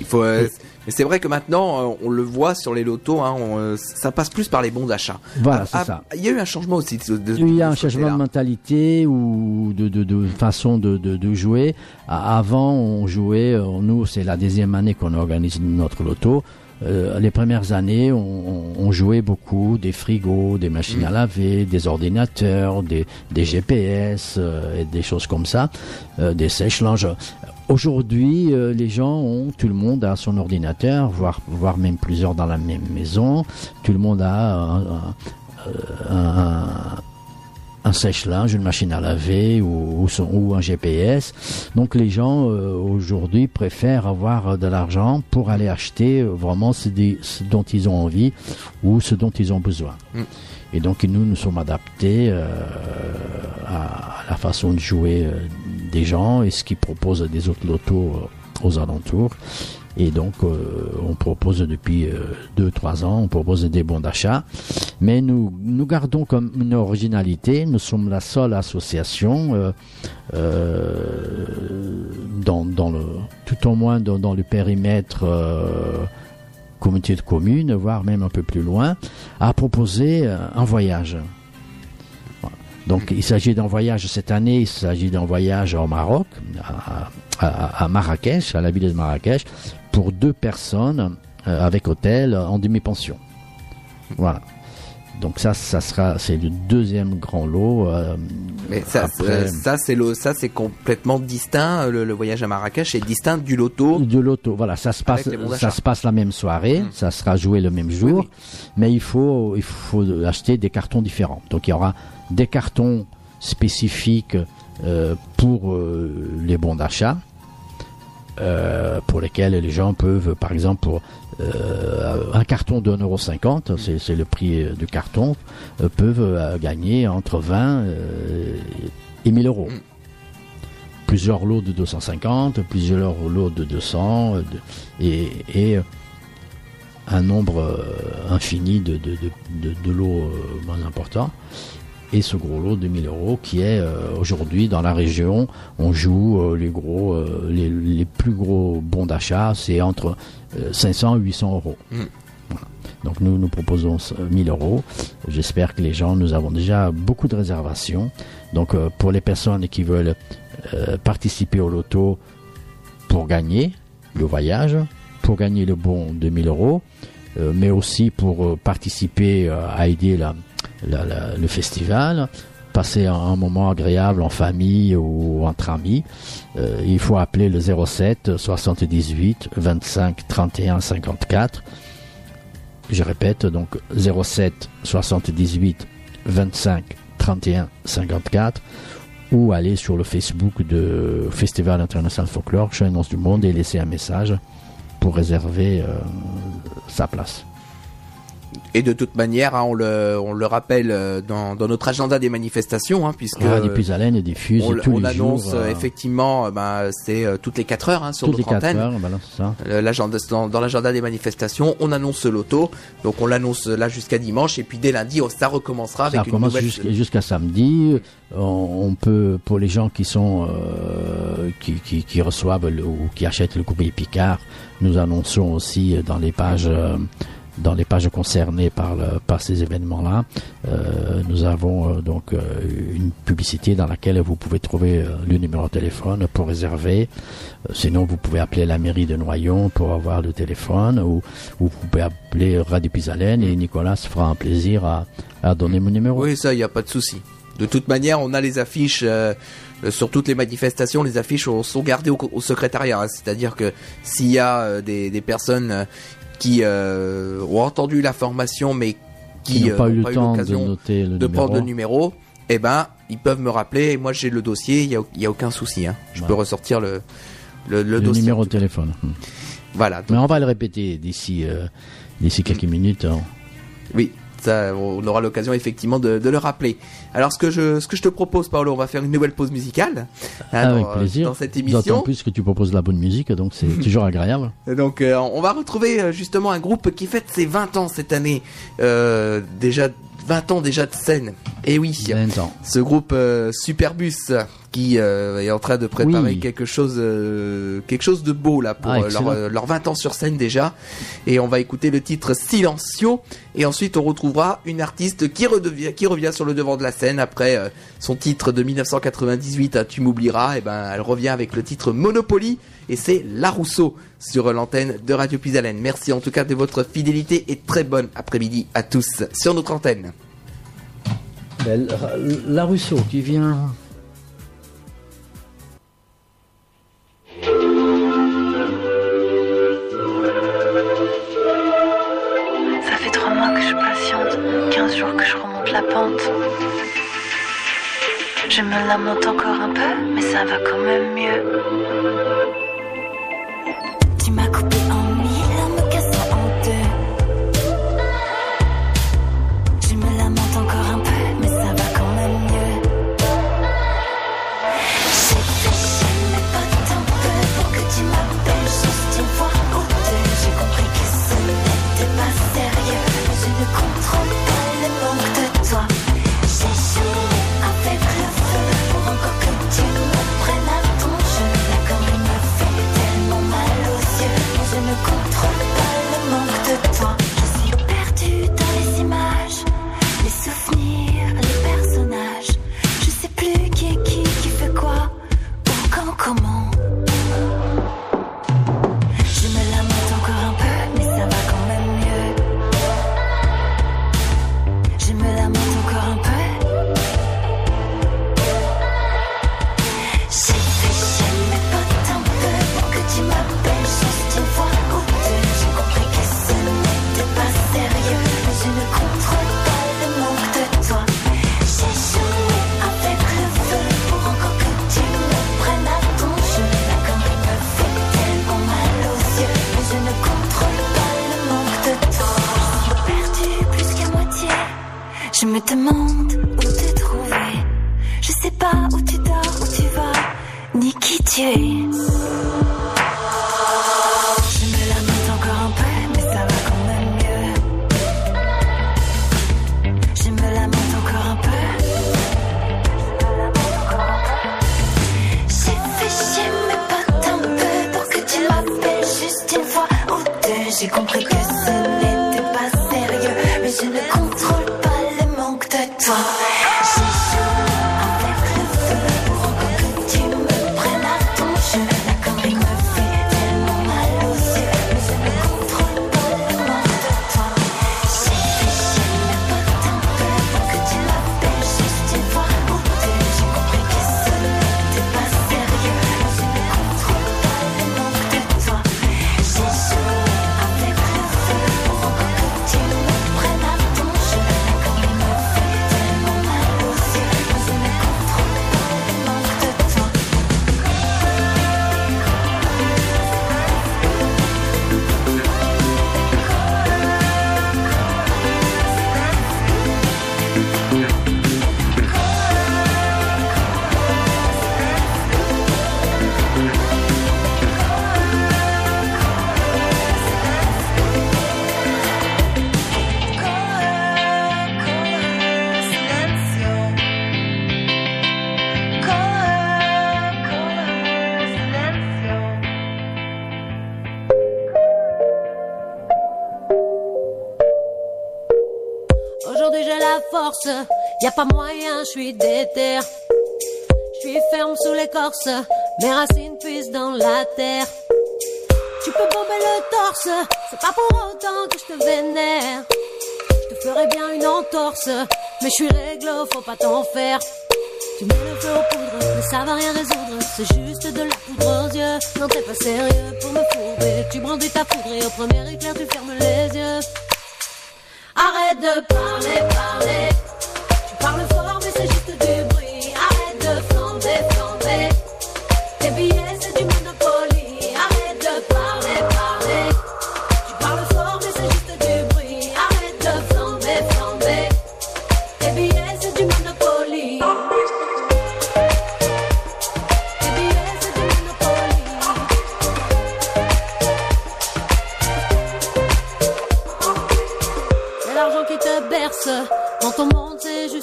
Il faut. euh, mais c'est vrai que maintenant, euh, on le voit sur les lotos, hein, on, ça passe plus par les bons d'achat. Voilà, Ah, c'est ah, ça. Il y a eu un changement aussi. De, de- Il y a un changement de mentalité ou de, de, façon de, jouer. Avant, on jouait, nous, c'est la deuxième année qu'on organise notre loto. Euh, les premières années, on, on jouait beaucoup des frigos, des machines à laver, des ordinateurs, des, des GPS euh, et des choses comme ça, euh, des sèches-linges. Aujourd'hui, euh, les gens ont, tout le monde a son ordinateur, voire, voire même plusieurs dans la même maison. Tout le monde a un, un- un- un sèche-linge, une machine à laver ou, ou son- ou un GPS. Donc les gens euh, aujourd'hui préfèrent avoir euh, de l'argent pour aller acheter euh, vraiment ce, dont ils ont envie ou ce dont ils ont besoin. Mm. Et donc nous nous sommes adaptés euh, à, à la façon de jouer euh, des gens et ce qu'ils proposent des autres lotos aux alentours. Et donc, euh, on propose depuis 2-3 ans, on propose des bons d'achat. Mais nous, nous gardons comme une originalité, nous sommes la seule association, euh, euh, dans, tout au moins dans, le périmètre euh, communauté de communes, voire même un peu plus loin, à proposer euh, un voyage. Donc il s'agit d'un voyage cette année, il s'agit d'un voyage au Maroc, à Marrakech, à la ville de Marrakech, pour deux personnes euh, avec hôtel en demi-pension. Voilà. Donc ça, ça sera, c'est le deuxième grand lot. euh, Mais ça, Après- euh, ça c'est le, ça c'est complètement distinct. Le, le voyage à Marrakech est distinct du loto. de l'auto. Voilà, ça se passe, ça se passe la même soirée, ça sera joué le même jour, oui. mais il faut, il faut acheter des cartons différents. Donc il y aura des cartons spécifiques euh, pour euh, les bons d'achat, euh, pour lesquels les gens peuvent, par exemple, pour euh, un carton de 1,50€, c'est c'est le prix euh, du carton, euh, peuvent gagner entre 20 euh, et 1000 euros. Mm. Plusieurs lots de 250, plusieurs lots de 200, euh, de- et, et un nombre infini de, de, lots moins importants. Et ce gros lot de 1000 euros qui est euh, aujourd'hui dans la région, on joue euh, les gros, euh, les, les plus gros bons d'achat, c'est entre euh, 500 et 800 euros. Mm. Voilà. Donc nous nous proposons euh, 1000 euros. J'espère que les gens, nous avons déjà beaucoup de réservations. Donc euh, pour les personnes qui veulent euh, participer au loto pour gagner le voyage, pour gagner le bon de 1000 euros, euh, mais aussi pour participer à aider la, le festival, passer un, un moment agréable en famille ou entre amis, euh, il faut appeler le 07 78 25 31 54. Je répète, donc 07 78 25 31 54 ou aller sur le Facebook de Festival International Folklore, Channons du Monde et laisser un message pour réserver euh, sa place. Et de toute manière, hein, on le, on le rappelle euh, dans, dans notre agenda des manifestations, hein, puisque Radio Puisalène diffuse on, tous on les annonce jours. euh, euh, effectivement, ben, c'est toutes les 4 heures hein, sur toutes les notre 4 antenne. heures, c'est ça. Dans, dans l'agenda des manifestations, on annonce ce loto, donc on l'annonce là jusqu'à dimanche, et puis dès lundi, ça recommencera Ça avec une commence nouvelle. jusqu'à jusqu'à samedi. On, on peut, pour les gens qui sont euh, qui, qui, qui reçoivent le- ou qui achètent le courrier Picard, nous annonçons aussi dans les pages euh, dans les pages concernées par ces événements-là, euh, nous avons euh, donc euh, une publicité dans laquelle vous pouvez trouver le numéro de téléphone pour réserver. Sinon, vous pouvez appeler la mairie de Noyon pour avoir le téléphone ou, ou vous pouvez appeler Radio Pisalène et Nicolas se fera un plaisir à, donner mon numéro. Oui, ça, il n'y a pas de souci. De toute manière, on a les affiches sur toutes les manifestations. Les affiches sont gardées au, secrétariat. hein. C'est-à-dire que s'il y a des, personnes qui euh, ont entendu la formation, mais qui n'ont euh, pas eu temps de l'occasion noter le de numéro. prendre le numéro, eh ben, ils peuvent me rappeler. Et moi, j'ai le dossier. Il n'y a, a aucun souci. hein. Je peux ressortir le, le, le le dossier. numéro de téléphone. Voilà. donc, Mais on va le répéter d'ici euh, d'ici quelques minutes. hein. Oui, ça, on aura l'occasion effectivement de, de le rappeler. Alors, ce que je, ce que je te propose, Paolo, on va faire une nouvelle pause musicale hein, Avec dans, plaisir. dans cette D'autant émission. plus que tu proposes de la bonne musique, donc c'est toujours agréable. Donc, euh, on va retrouver euh, justement un groupe qui fête ses 20 ans cette année. Euh, déjà 20 ans déjà de scène. Et oui. 20 ans. Ce groupe euh, Superbus qui euh, est en train de préparer quelque chose euh, quelque chose de beau là pour ah, euh, leur, leur, 20 ans sur scène déjà. Et on va écouter le titre Silencio. Et ensuite on retrouvera une artiste qui redevient qui revient sur le devant de la scène après son titre de 1998 hein, tu m'oublieras. Et ben elle revient avec le titre Monopoly. Et c'est La Rousseau sur l'antenne de Radio Pisalène. Merci en tout cas de votre fidélité et très bonne après-midi à tous sur notre antenne. Ben, la Rousseau qui vient. 15 que je remonte la pente. Je me lamente encore un peu, mais ça va quand même mieux. Tu m'as coupé Y a pas moyen, je suis déter. Je suis ferme sous l'écorce, mes racines puissent dans la terre. Tu peux bomber le torse, c'est pas pour autant que je te vénère. Je te ferai bien une entorse, mais je suis réglo, faut pas t'en faire. Tu mets le feu aux poudres, mais ça va rien résoudre. C'est juste de la poudre aux yeux. Non, t'es pas sérieux pour me courber. Tu brandis ta poudre et au premier éclair, tu fermes les yeux. Arrête de parler, parler.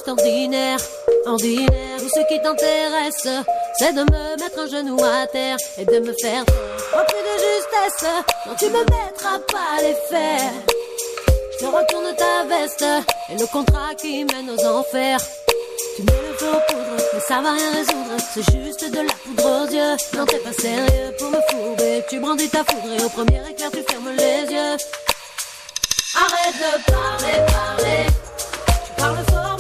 Ordinaire, ordinaire. Tout ce qui t'intéresse, c'est de me mettre un genou à terre et de me faire taire. Rempli de justesse, non tu me mettras pas les fers. Je retourne ta veste et le contrat qui mène aux enfers. Tu mets le feu aux poudres, mais ça va rien résoudre. C'est juste de la poudre aux yeux. Non, t'es pas sérieux pour me fourber. Tu brandis ta foudre et au premier éclair, tu fermes les yeux. Arrête de parler, parler. Tu parles fort,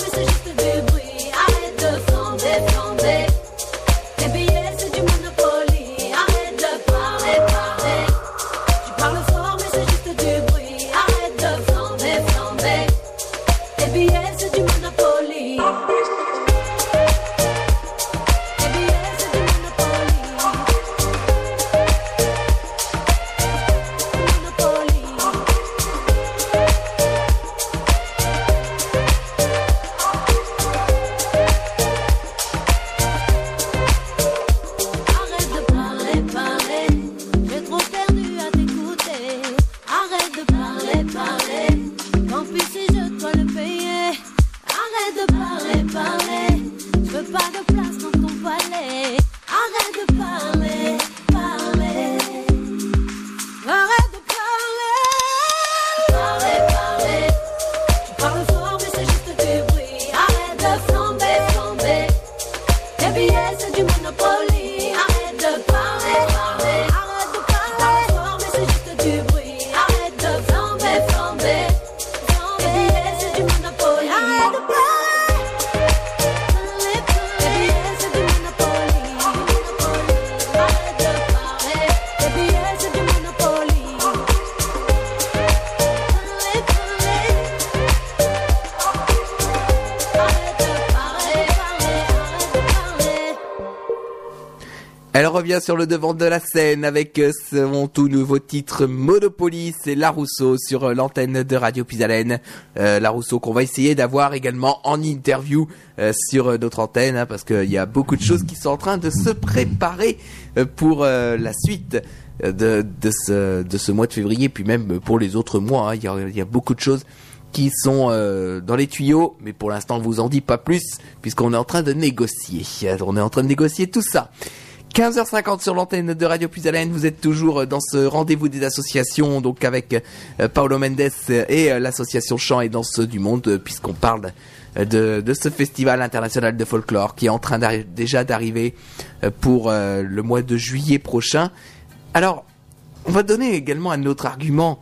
sur le devant de la scène avec euh, son tout nouveau titre Monopoly, c'est La Rousseau sur euh, l'antenne de Radio Pisalène. Euh, La Rousseau qu'on va essayer d'avoir également en interview euh, sur notre antenne hein, parce qu'il y a beaucoup de choses qui sont en train de se préparer pour la suite de, ce, mois de février puis même pour les autres mois. hein. Il y, a, beaucoup de choses qui sont dans les tuyaux, mais pour l'instant on vous en dit pas plus puisqu'on est en train de négocier. On est en train de négocier tout ça. 15h50 sur l'antenne de Radio Puisalène, vous êtes toujours dans ce rendez-vous des associations, donc avec euh, Paolo Mendes et euh, l'association Chant et Danse du Monde, puisqu'on parle de, ce festival international de folklore qui est en train déjà d'arriver euh, pour le mois de juillet prochain. Alors, on va donner également un autre argument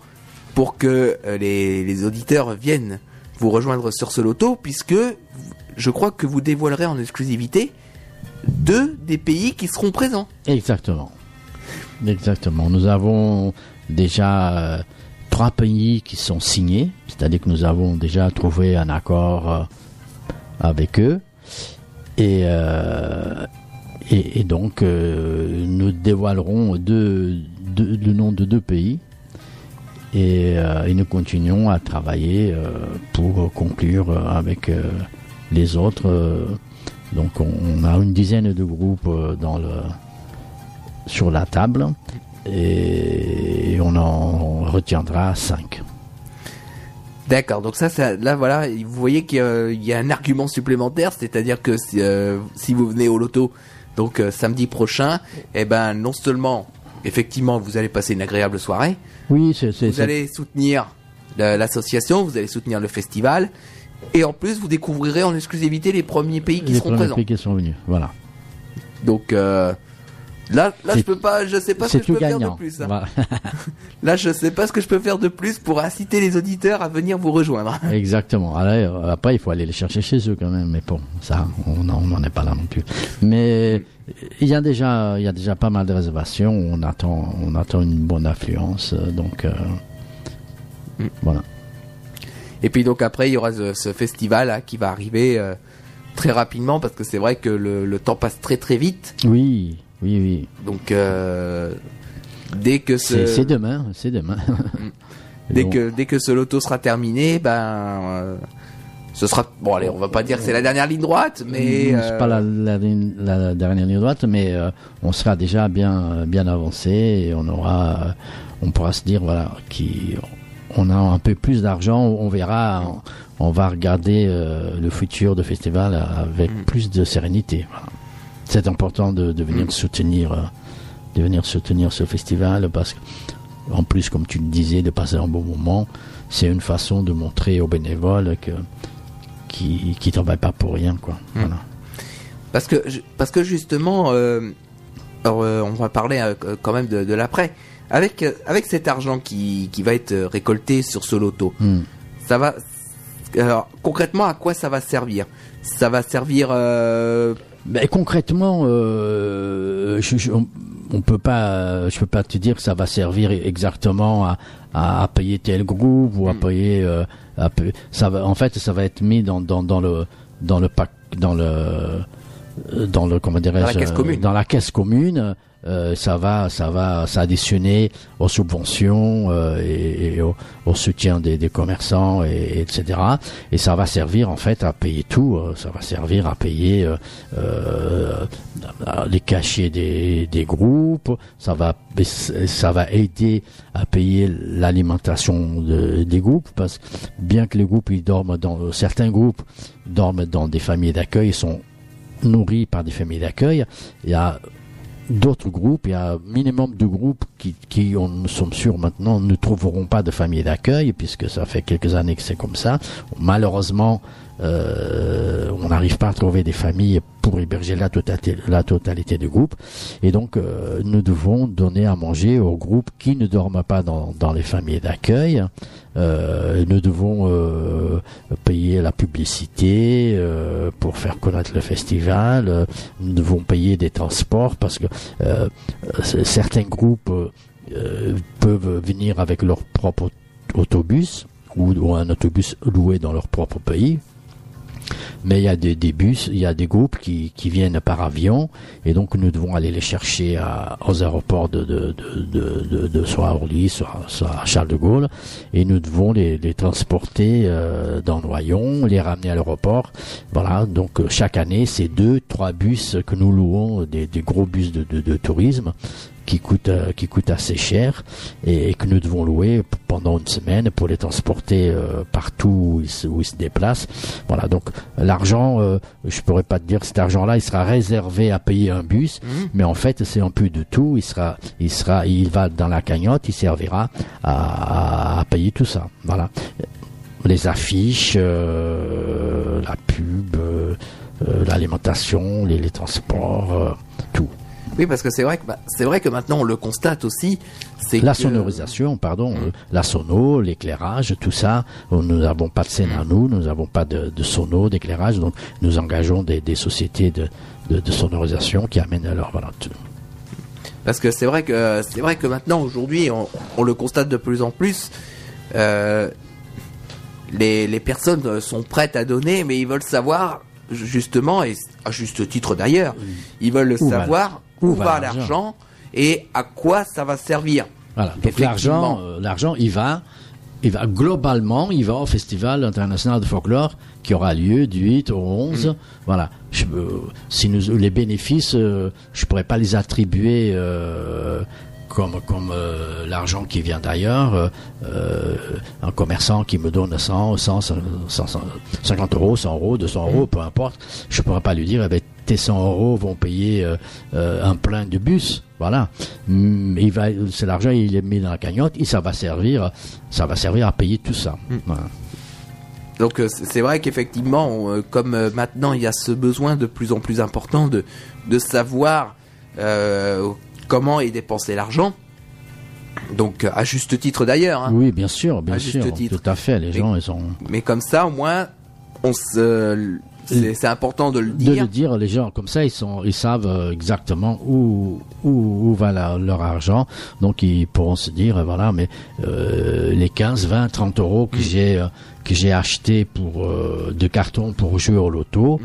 pour que les, les auditeurs viennent vous rejoindre sur ce loto, puisque je crois que vous dévoilerez en exclusivité deux des pays qui seront présents. Exactement. Exactement. Nous avons déjà euh, trois pays qui sont signés, c'est-à-dire que nous avons déjà trouvé un accord euh, avec eux. Et, euh, et, donc, nous dévoilerons le nom de deux pays. Et, nous continuons à travailler pour conclure avec les autres. Donc, on, a une dizaine de groupes euh, dans le, sur la table et on en retiendra cinq. D'accord, donc ça, ça là voilà, vous voyez qu'il y a- il y a un argument supplémentaire, c'est-à-dire que si, euh, si vous venez au loto, donc euh, samedi prochain, eh ben non seulement, effectivement, vous allez passer une agréable soirée, Oui, vous allez soutenir la- l'association, vous allez soutenir le festival, et en plus vous découvrirez en exclusivité les premiers pays qui les seront premiers présents. pays qui sont venus. Voilà. Donc euh, là, là je peux pas, je sais pas ce que je peux faire de plus. hein. Là, je sais pas ce que je peux faire de plus pour inciter les auditeurs à venir vous rejoindre. Exactement. Alors, euh, après, il faut aller les chercher chez eux quand même. Mais bon, ça, on n'en est pas là non plus. Mais il y a déjà, il y a déjà pas mal de réservations. On attend, on attend une bonne affluence. euh, Donc, euh, Mm. voilà. Et puis donc après, il y aura ce, ce festival là, qui va arriver euh, très rapidement parce que c'est vrai que le, le temps passe très très vite. Oui, oui, oui. Donc euh, dès que ce, c'est demain, c'est demain. dès Donc, que dès que ce loto sera terminé, ben euh, ce sera bon. Allez, on va pas dire que c'est la dernière ligne droite, mais Mm, euh, c'est pas la, la la dernière ligne droite, mais euh, on sera déjà bien, bien avancé et on aura, on pourra se dire voilà, qui, on a un peu plus d'argent, on verra, on, on va regarder euh, le futur de festival avec Mm. plus de sérénité. Voilà. C'est important de, de venir Mm. soutenir, euh, de venir soutenir ce festival parce que, en plus, comme tu le disais, de passer un bon moment, c'est une façon de montrer aux bénévoles que qui qui travaillent pas pour rien, quoi. Mm. Voilà. Parce que, parce que justement, euh, alors, on va parler quand même de, de l'après. Avec, euh, avec cet argent qui, qui va être euh, récolté sur ce loto, Mm. ça va. Alors, concrètement, à quoi ça va servir? Ça va servir. euh, Ben, concrètement, euh, je, je- on, on peut pas, je peux pas te dire que ça va servir exactement à, à, à payer tel groupe ou à Mm. payer. euh, à ça va, en fait, ça va être mis dans, dans, dans le dans le pack, dans le dans le comment dirais-je Dans la caisse commune. dans la caisse commune. Euh, ça va, ça va s'additionner aux subventions euh, et, et au, au soutien des, des commerçants et, etc. Et ça va servir en fait à payer tout. euh, ça va servir à payer euh, euh, les cachets des, des groupes. Ça va, ça va aider à payer l'alimentation de- des groupes parce que bien que les groupes ils dorment dans certains groupes dorment dans des familles d'accueil, sont nourris par des familles d'accueil. Il y a d'autres groupes, il y a un minimum de groupes qui, qui on, nous sommes sûrs maintenant, ne trouveront pas de famille d'accueil, puisque ça fait quelques années que c'est comme ça. Malheureusement, euh, on n'arrive pas à trouver des familles pour héberger la totalité, la totalité du groupe. Et donc, euh, nous devons donner à manger aux groupes qui ne dorment pas dans, les familles d'accueil. Euh, nous devons payer la publicité pour faire connaître le festival. Nous devons payer des transports parce que certains groupes peuvent venir avec leur propre autobus ou un autobus loué dans leur propre pays. Mais il y a des, des bus, il y a des groupes qui, qui viennent par avion. Et donc nous devons aller les chercher à, aux aéroports de, de, de, de, soit à Orly, soit, à Charles de Gaulle. Et nous devons les, les transporter euh, dans Noyon, les ramener à l'aéroport. Voilà, donc euh, chaque année c'est deux, trois bus que nous louons, des, des gros bus de tourisme qui coûtent euh, qui coûtent assez cher et, et que nous devons louer pendant une semaine pour les transporter euh, partout où ils, se, où ils se déplacent. Voilà, donc l'argent, euh, je pourrais pas te dire que cet argent-là, il sera réservé à payer un bus, Mhm. mais en fait c'est un peu de tout. Il sera, il sera, il va dans la cagnotte, il servira à, à- à payer tout ça. Voilà, les affiches, euh, la pub, euh, l'alimentation, les, les transports, euh, tout. Oui, parce que c'est vrai que bah, c'est vrai que maintenant on le constate aussi. C'est La que- sonorisation, pardon, euh, la sono, l'éclairage, tout ça. euh, Nous n'avons pas de scène à nous, nous n'avons pas de, de sono, d'éclairage, donc nous engageons des, des sociétés de, de, de sonorisation qui amènent alors voilà. tout. Parce que c'est vrai que c'est vrai que maintenant aujourd'hui on, on le constate de plus en plus. euh, les, les personnes euh, sont prêtes à donner, mais ils veulent savoir justement et à juste titre d'ailleurs, ils veulent va savoir où où, va va l'argent et à quoi ça va servir. Voilà. Donc l'argent, euh, l'argent, il va, il va globalement, il va au Festival international de folklore qui aura lieu du 8 au 11. Voilà. Je, euh, si nous, les bénéfices, euh, je pourrais pas les attribuer. euh, comme, comme euh, l'argent qui vient d'ailleurs, euh, un commerçant qui me donne 100, 100, 100, 100, 50 euros, 100 euros, 200 euros, peu importe, je pourrais pas lui dire, eh ben, tes 100 euros vont payer euh, euh, un plein de bus, voilà. Mm, Il va, c'est l'argent, il est mis dans la cagnotte, et ça va servir, ça va servir à payer tout ça. Voilà. Donc euh, c'est vrai qu'effectivement, comme maintenant il y a ce besoin de plus en plus important de, de savoir euh, comment est dépensé l'argent. Donc à juste titre d'ailleurs. hein. Oui, bien sûr, bien À juste sûr, titre. tout à fait. Les Et- gens, ils sont. Mais comme ça, au moins, on se, c'est important de le de dire. le dire, les gens comme ça, ils sont, ils savent euh, exactement où où, où va la- leur argent, donc ils pourront se dire, euh, voilà, mais euh, les 15, 20, 30 euros que j'ai euh, que j'ai acheté pour euh, de cartons pour jouer au loto,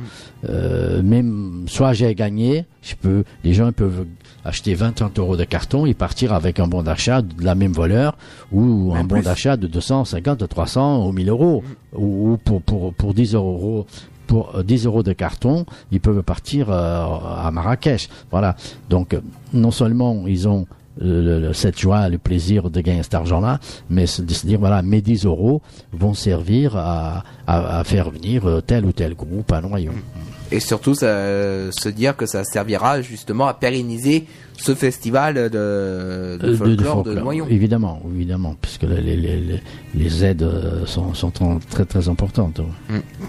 euh, même soit j'ai gagné, je peux, les gens peuvent acheter 20, 30 euros de carton et partir avec un bon d'achat de la même valeur ou un Même bon plus. d'achat de 250, 300 ou 1000 euros ou, ou pour pour pour 10 euros pour euh, 10 euros de carton, ils peuvent partir euh, à Marrakech. Voilà. Donc, euh, non seulement ils ont cette joie, le plaisir de gagner cet argent-là, mais de se dire voilà, mes 10 euros vont servir à, à, faire venir euh, tel ou tel groupe à Noyon. Et surtout, ça, se dire que ça servira justement à pérenniser ce festival de, de Euh, de- de de. Noyon. Évidemment, évidemment, puisque les, les, les, aides euh, sont, sont très très importantes.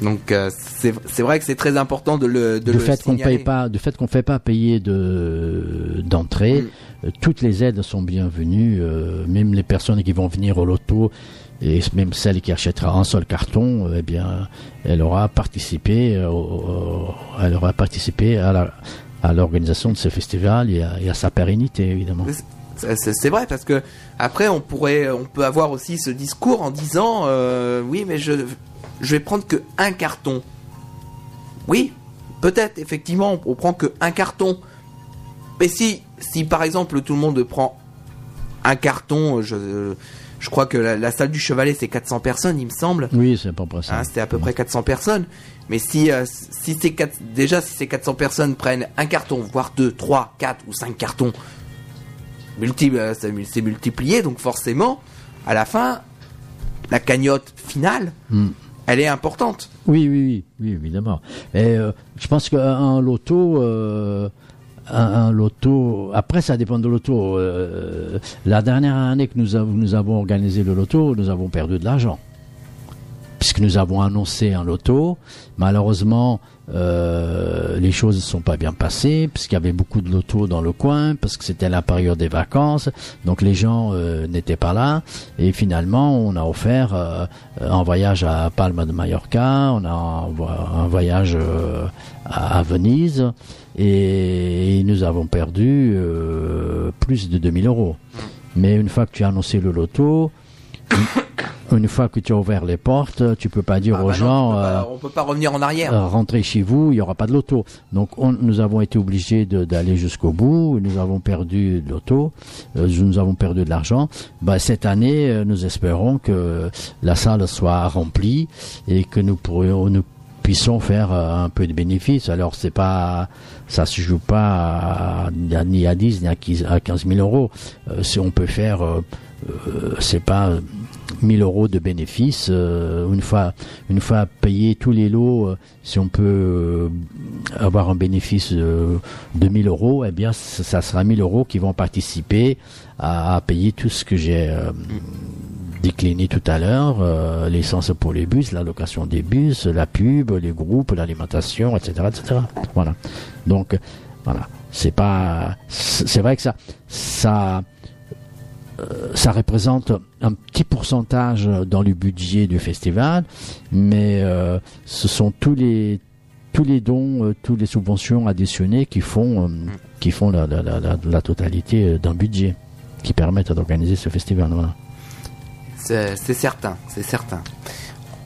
Donc euh, c'est vrai que c'est très important de le de le fait qu'on paye pas, du fait qu'on fait pas payer de d'entrée, Mm. toutes les aides sont bienvenues, même les personnes qui vont venir au loto et même celle qui achètera un seul carton, euh, eh bien, elle aura participé, euh, elle aura participé à l'organisation de ce festival et à, sa pérennité évidemment. C'est vrai parce que après on pourrait on peut avoir aussi ce discours en disant euh, oui mais je je vais prendre que un carton. Oui, peut-être effectivement on prend que un carton. Mais si si par exemple tout le monde prend un carton, je je crois que la, la salle du Chevalet c'est 400 personnes il me semble. Oui, c'est pas près ça. Hein, C'était à peu près 400 personnes. Mais si, euh, si ces quatre- déjà si ces 400 personnes prennent un carton, voire deux, trois, quatre ou cinq cartons, multi, euh, c'est multiplié, donc forcément, à la fin, la cagnotte finale, Mm. elle est importante. Oui, oui, oui, oui, évidemment. Et euh, je pense qu'un loto, un, loto. Après, ça dépend de loto. Euh, la dernière année que nous, avons- organisé le loto, nous avons perdu de l'argent. Puisque nous avons annoncé un loto, malheureusement, euh, les choses ne sont pas bien passées, puisqu'il y avait beaucoup de lotos dans le coin, parce que c'était la période des vacances, donc les gens euh, n'étaient pas là, et finalement, on a offert euh, un voyage à Palma de Mallorca, on a un, vo- un voyage à Venise, et, nous avons perdu euh, plus de 2000 euros. Mais une fois que tu as annoncé le loto, une, une fois que tu as ouvert les portes, tu peux pas dire Ah aux bah non, gens. on, peut euh, pas, on peut pas revenir en arrière. euh, rentrez chez vous, il n'y aura pas de loto. Donc on- nous avons été obligés d'aller jusqu'au bout, nous avons perdu de loto, euh, nous avons perdu de l'argent. Bah, cette année, euh, nous espérons que la salle soit remplie et que nous pourrions nous puissions faire euh, un peu de bénéfice. Alors c'est pas, ça se joue pas à- ni à 10 ni à 15 à 15 000 euros. Euh, si on peut faire, euh, c'est pas 1000 euros de bénéfice une fois une fois payé tous les lots si on peut avoir un bénéfice de 1000 euros eh bien ça sera 1000 euros qui vont participer à, payer tout ce que j'ai décliné tout à l'heure euh, l'essence pour les bus la location des bus la pub les groupes l'alimentation etc etc voilà donc voilà c'est pas c'est vrai que ça ça ça représente un petit pourcentage dans le budget du festival, mais euh, ce sont tous les tous les dons, euh, toutes les subventions additionnées qui font euh, qui font la, la, la, la- totalité euh, d'un budget qui permettent d'organiser ce festival. Voilà. C'est certain, c'est certain.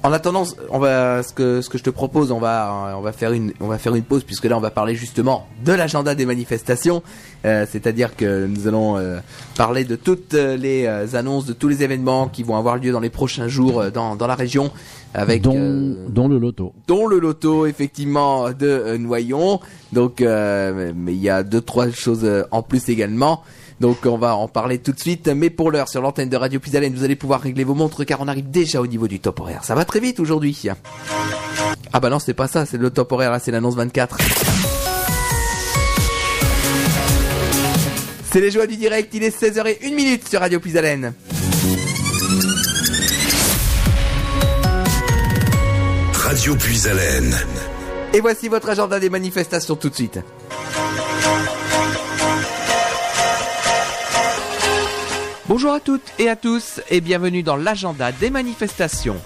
En attendant, on va ce que ce que je te propose, on va on va faire une on va faire une pause puisque là on va parler justement de l'agenda des manifestations, Euh, c'est-à-dire que nous allons euh, parler de toutes euh, les euh, annonces de tous les événements qui vont avoir lieu dans les prochains jours euh, dans dans la région avec dont, dont le loto. dont le loto effectivement de Noyon. Donc, euh, mais il y a deux trois choses en plus également. Donc on va en parler tout de suite. Mais pour l'heure, sur l'antenne de Radio Puisalène, vous allez pouvoir régler vos montres car on arrive déjà au niveau du top horaire. Ça va très vite aujourd'hui. Ah bah non, c'est pas ça, c'est le top horaire, là c'est l'annonce 24. C'est les joies du direct, il est 16h01 minute sur Radio Puisalène. Radio Puisalène. Et voici votre agenda des manifestations tout de suite. Bonjour à toutes et à tous et bienvenue dans l'agenda des manifestations.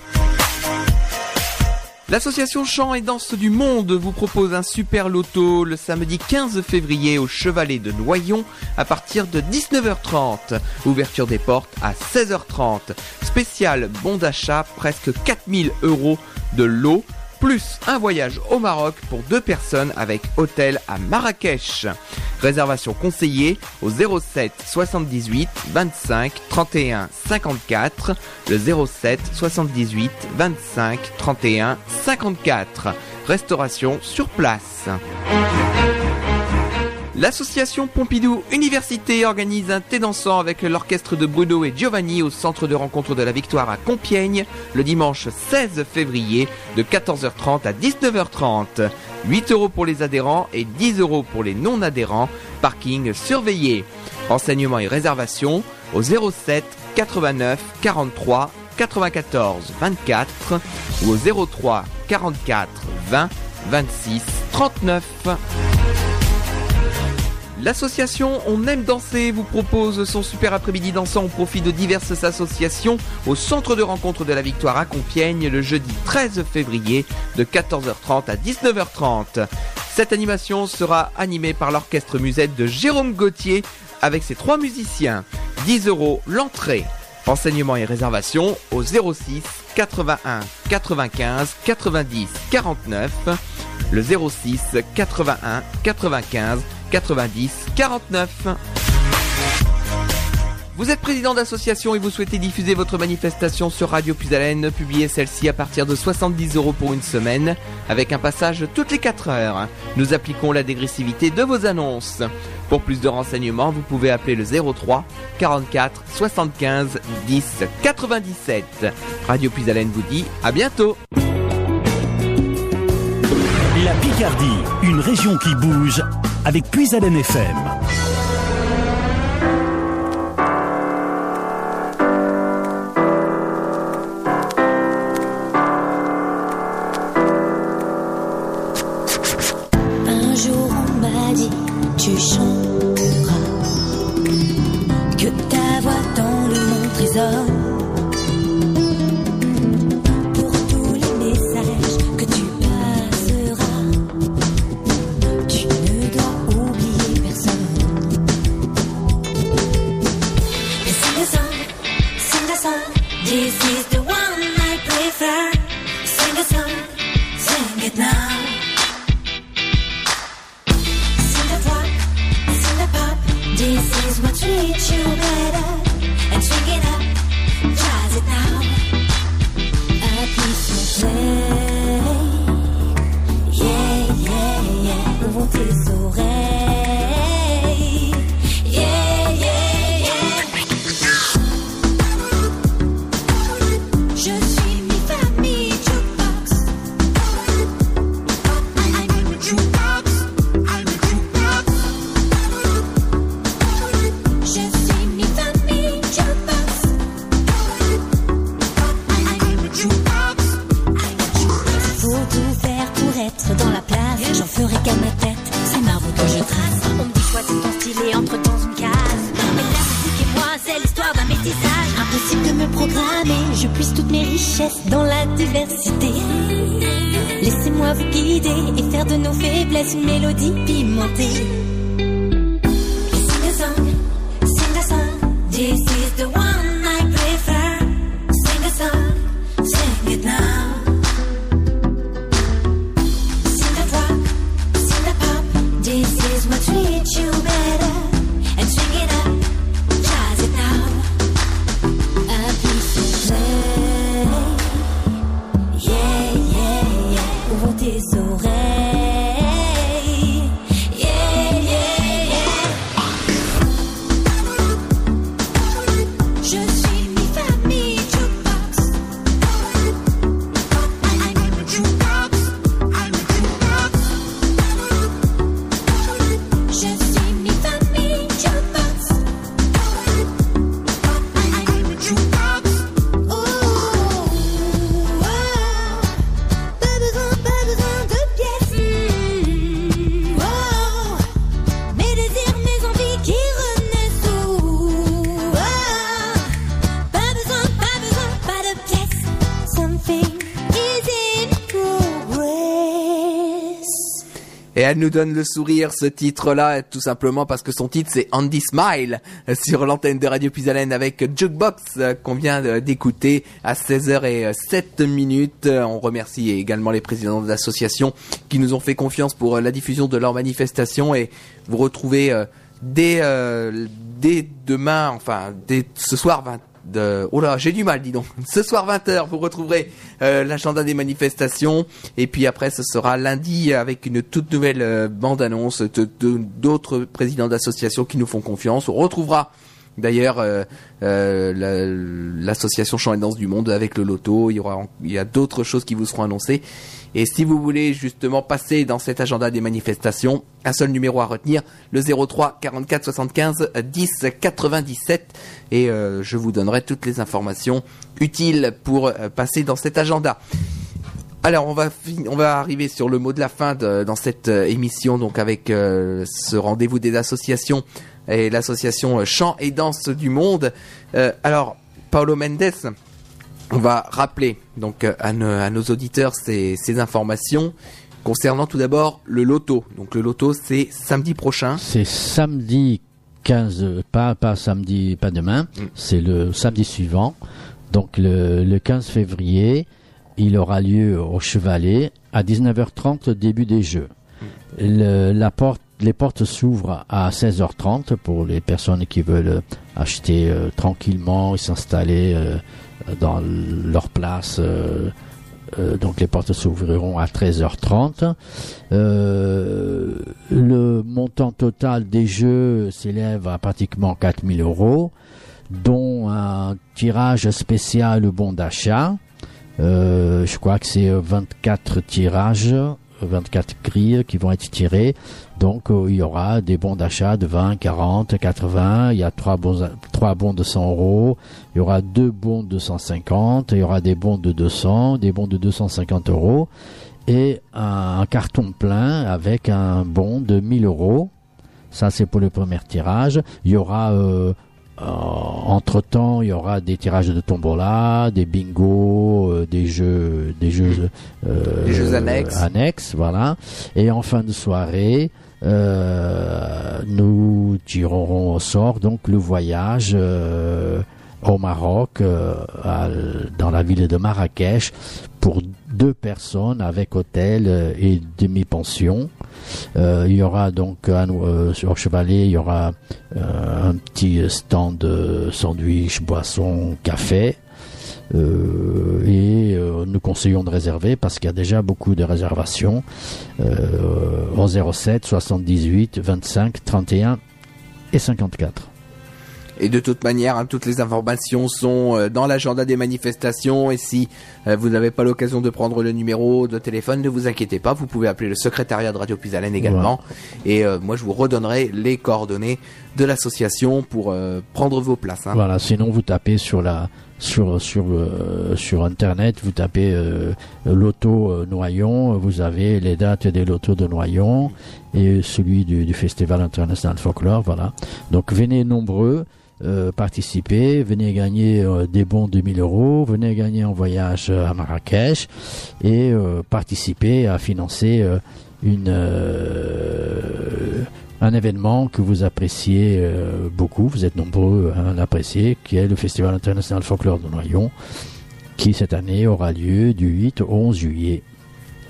L'association Chant et Danse du Monde vous propose un super loto le samedi 15 février au Chevalet de Noyon à partir de 19h30. Ouverture des portes à 16h30. Spécial bon d'achat presque 4000 euros de lot plus un voyage au Maroc pour deux personnes avec hôtel à Marrakech. Réservation conseillée au 07 78 25 31 54, le 07 78 25 31 54. Restauration sur place. L'association Pompidou Université organise un thé dansant avec l'orchestre de Bruno et Giovanni au centre de rencontre de la Victoire à Compiègne le dimanche 16 février de 14h30 à 19h30. 8 euros pour les adhérents et 10 euros pour les non-adhérents. Parking surveillé. Renseignements et réservations au 07 89 43 94 24 ou au 03 44 20 26 39. L'association On aime danser vous propose son super après-midi dansant au profit de diverses associations au centre de rencontre de la Victoire à Compiègne le jeudi 13 février de 14h30 à 19h30. Cette animation sera animée par l'orchestre musette de Jérôme Gauthier avec ses trois musiciens. 10 euros l'entrée. Renseignements et réservations au 06 81 95 90 49. Le 06 81 95 90 49. Vous êtes président d'association et vous souhaitez diffuser votre manifestation sur Radio Puisalène, publiez celle-ci à partir de 70 euros pour une semaine, avec un passage toutes les 4 heures. Nous appliquons la dégressivité de vos annonces. Pour plus de renseignements, vous pouvez appeler le 03 44 75 10 97. Radio Puisalène vous dit à bientôt. La Picardie, une région qui bouge avec Puisalène FM. Dans la place. J'en ferai qu'à ma tête. C'est ma route que je trace. On me dit choisis ton style et entre dans une case. Mais la musique et moi, c'est l'histoire d'un métissage. Impossible de me programmer. Je puise toutes mes richesses dans la diversité. Laissez-moi vous guider et faire de nos faiblesses une mélodie pimentée. Elle nous donne le sourire, ce titre-là, tout simplement parce que son titre c'est Andy Smile euh, sur l'antenne de Radio Puisalène avec Jukebox euh, qu'on vient d'écouter à 16h07 minutes. Euh, On remercie également les présidents de l'association qui nous ont fait confiance pour la diffusion de leur manifestation et vous retrouvez dès, dès demain, enfin dès ce soir 20 de... Oh là, j'ai du mal, dis donc. Ce soir 20h, vous retrouverez euh, l'agenda des manifestations. Et puis après, ce sera lundi avec une toute nouvelle euh, bande-annonce de- de- d'autres présidents d'associations qui nous font confiance. On retrouvera d'ailleurs euh, euh, la- l'association Chant et Danse du Monde avec le loto. Il y a d'autres choses qui vous seront annoncées. Et si vous voulez justement passer dans cet agenda des manifestations, un seul numéro à retenir, le 03 44 75 10 97. Et euh, je vous donnerai toutes les informations utiles pour passer dans cet agenda. Alors on va on va arriver sur le mot de la fin dans cette émission donc avec ce rendez-vous des associations et l'association Chant et Danse du Monde. Euh, alors Paolo Mendes, on va rappeler donc euh, à, nos- à nos auditeurs ces, ces informations concernant tout d'abord le loto. Donc le loto c'est samedi prochain. C'est samedi 15, euh, pas, pas samedi, pas demain, Mm. c'est le samedi suivant. Donc le, le 15 février, il aura lieu au Chevalet à 19h30, début des jeux. Le- la porte, les portes s'ouvrent à 16h30 pour les personnes qui veulent acheter euh, tranquillement et s'installer euh, dans leur place. euh, donc les portes s'ouvriront à 13h30. Euh, le montant total des jeux s'élève à pratiquement 4000 euros, dont un tirage spécial bon d'achat. Je crois que c'est euh, 24 tirages, 24 grilles qui vont être tirées. Donc euh, il y aura des bons d'achat de 20, 40, 80. Il y a trois bons, trois bons de 100 euros. Il y aura deux bons de 150. Il y aura des bons de 200, des bons de 250 euros et un, carton plein avec un bon de 1000 euros. Ça, c'est pour le premier tirage. Il y aura, euh, entre temps, il y aura des tirages de tombola, des bingos, euh, des jeux, des jeux, euh, Des jeux annexes. annexes, voilà. Et en fin de soirée, euh, nous tirerons au sort donc le voyage euh, au Maroc, euh, à- dans la ville de Marrakech, pour deux personnes avec hôtel euh, et demi-pension. Euh, il y aura donc euh, sur Chevalet, il y aura euh, un petit stand de sandwich, boisson, café. Euh, et euh, nous conseillons de réserver parce qu'il y a déjà beaucoup de réservations au 07 78 25 31 et 54. Et de toute manière, hein, toutes les informations sont euh, dans l'agenda des manifestations. Et si euh, vous n'avez pas l'occasion de prendre le numéro de téléphone, ne vous inquiétez pas, vous pouvez appeler le secrétariat de Radio Puisalène également. Et euh, moi, je vous redonnerai les coordonnées de l'association pour euh, prendre vos places. hein. Voilà, sinon vous tapez sur la sur sur euh, sur internet, vous tapez euh, loto euh, Noyon, vous avez les dates des lotos de Noyon et celui du, Festival international de folklore, voilà. Donc venez nombreux. euh, participer, venez gagner euh, des bons de 1000 euros, venez gagner un voyage à Marrakech et euh, participer à financer une un événement que vous appréciez euh, beaucoup, vous êtes nombreux à l'apprécier, qui est le Festival international folklore de Noyon, qui cette année aura lieu du 8 au 11 juillet.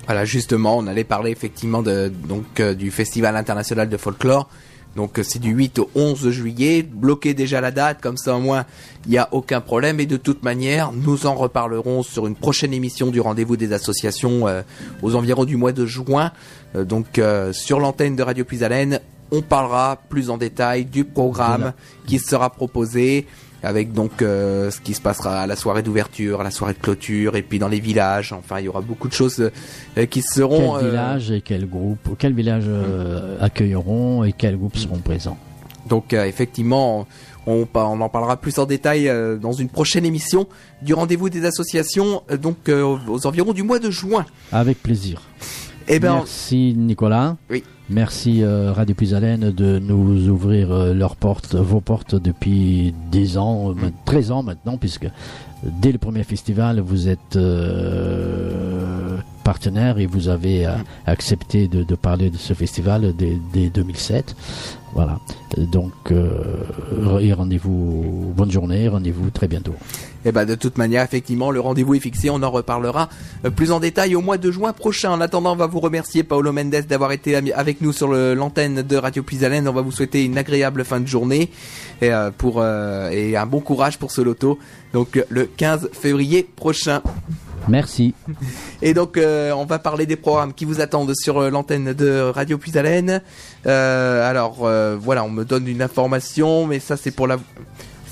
Voilà, justement, on allait parler effectivement de, donc, euh, du Festival international de folklore. Donc euh, c'est du 8 au 11 juillet. Bloquez déjà la date, comme ça au moins il n'y a aucun problème. Et de toute manière, nous en reparlerons sur une prochaine émission du rendez-vous des associations aux environs du mois de juin. Donc sur l'antenne de Radio Puisalène, on parlera plus en détail du programme Voilà. qui sera proposé avec donc euh, ce qui se passera à la soirée d'ouverture, à la soirée de clôture, et puis dans les villages. Enfin, il y aura beaucoup de choses euh, qui seront. Quel euh, village et quel groupe, quel village euh, accueilleront et quels groupes seront présents Donc effectivement, on, on en parlera plus en détail dans une prochaine émission du rendez-vous des associations, donc aux environs du mois de juin. Avec plaisir. Eh ben, Merci Nicolas. Oui. Merci euh, Radio Puisalène de nous ouvrir euh, leurs portes, vos portes depuis 10 ans, euh, 13 ans maintenant, puisque dès le premier festival, vous êtes euh, partenaire et vous avez Mm. accepté de, de parler de ce festival dès, dès 2007. Voilà. Donc, euh, rendez-vous, bonne journée, rendez-vous très bientôt. Et bah de toute manière, effectivement, le rendez-vous est fixé. On en reparlera euh, plus en détail au mois de juin prochain. En attendant, on va vous remercier Paolo Mendes d'avoir été avec nous sur l'antenne de Radio Puisalène. On va vous souhaiter une agréable fin de journée et euh, pour et un bon courage pour ce loto. Donc le 15 février prochain. Merci. Et donc, euh, on va parler des programmes qui vous attendent sur euh, l'antenne de Radio Puisalène. Euh, alors, voilà, on me donne une information, mais ça, c'est pour la...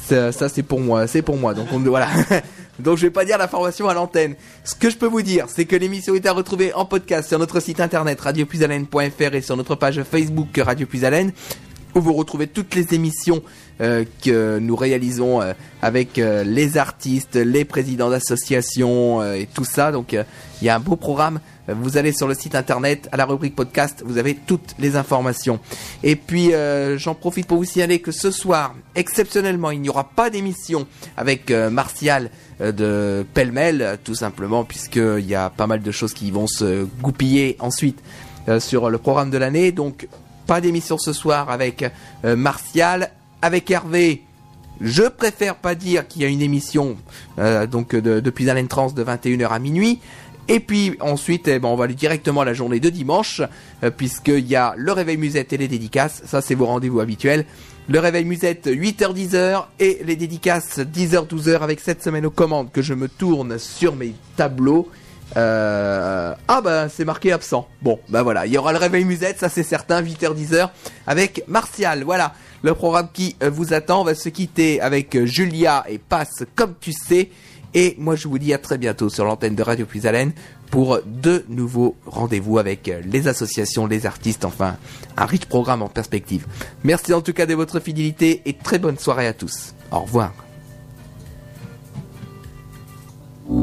Ça, c'est pour moi, c'est pour moi. Donc, on, voilà. donc, je vais pas dire l'information à l'antenne. Ce que je peux vous dire, c'est que l'émission est à retrouver en podcast sur notre site internet radiopuisalène.fr et sur notre page Facebook Radio Puisalène où vous retrouvez toutes les émissions euh, que nous réalisons euh, avec euh, les artistes, les présidents d'associations et tout ça. Donc il y a un beau programme. Vous allez sur le site internet, à la rubrique podcast, vous avez toutes les informations. Et puis j'en profite pour vous signaler que ce soir, exceptionnellement, il n'y aura pas d'émission avec Martial de Pêle-Mêle, tout simplement, puisqu'il y a pas mal de choses qui vont se goupiller ensuite sur le programme de l'année. Donc pas d'émission ce soir avec euh, Martial, avec Hervé. Je préfère pas dire qu'il y a une émission euh, donc de, depuis Alain Trans de 21h à minuit. Et puis ensuite, eh ben, on va aller directement à la journée de dimanche, euh, puisqu'il y a le réveil musette et les dédicaces. Ça, c'est vos rendez-vous habituels. Le réveil musette 8h-10h et les dédicaces 10h-12h avec cette semaine aux commandes que je me tourne sur mes tableaux. Euh, ah bah c'est marqué absent. Bon bah voilà, il y aura le réveil musette, ça c'est certain, 8h-10h avec Martial. Voilà le programme qui euh, vous attend. On va se quitter avec euh, Julia et passe comme tu sais. Et moi je vous dis à très bientôt sur l'antenne de Radio Puisalène pour de nouveaux rendez-vous avec les associations, les artistes, enfin un riche programme en perspective. Merci en tout cas de votre fidélité et très bonne soirée à tous. Au revoir. Toute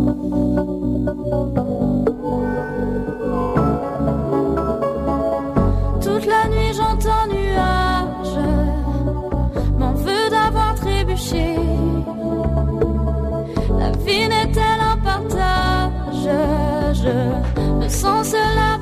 la nuit j'entends nuage, m'en veux d'avoir trébuché. La vie n'est-elle un partage? Je me sens seule.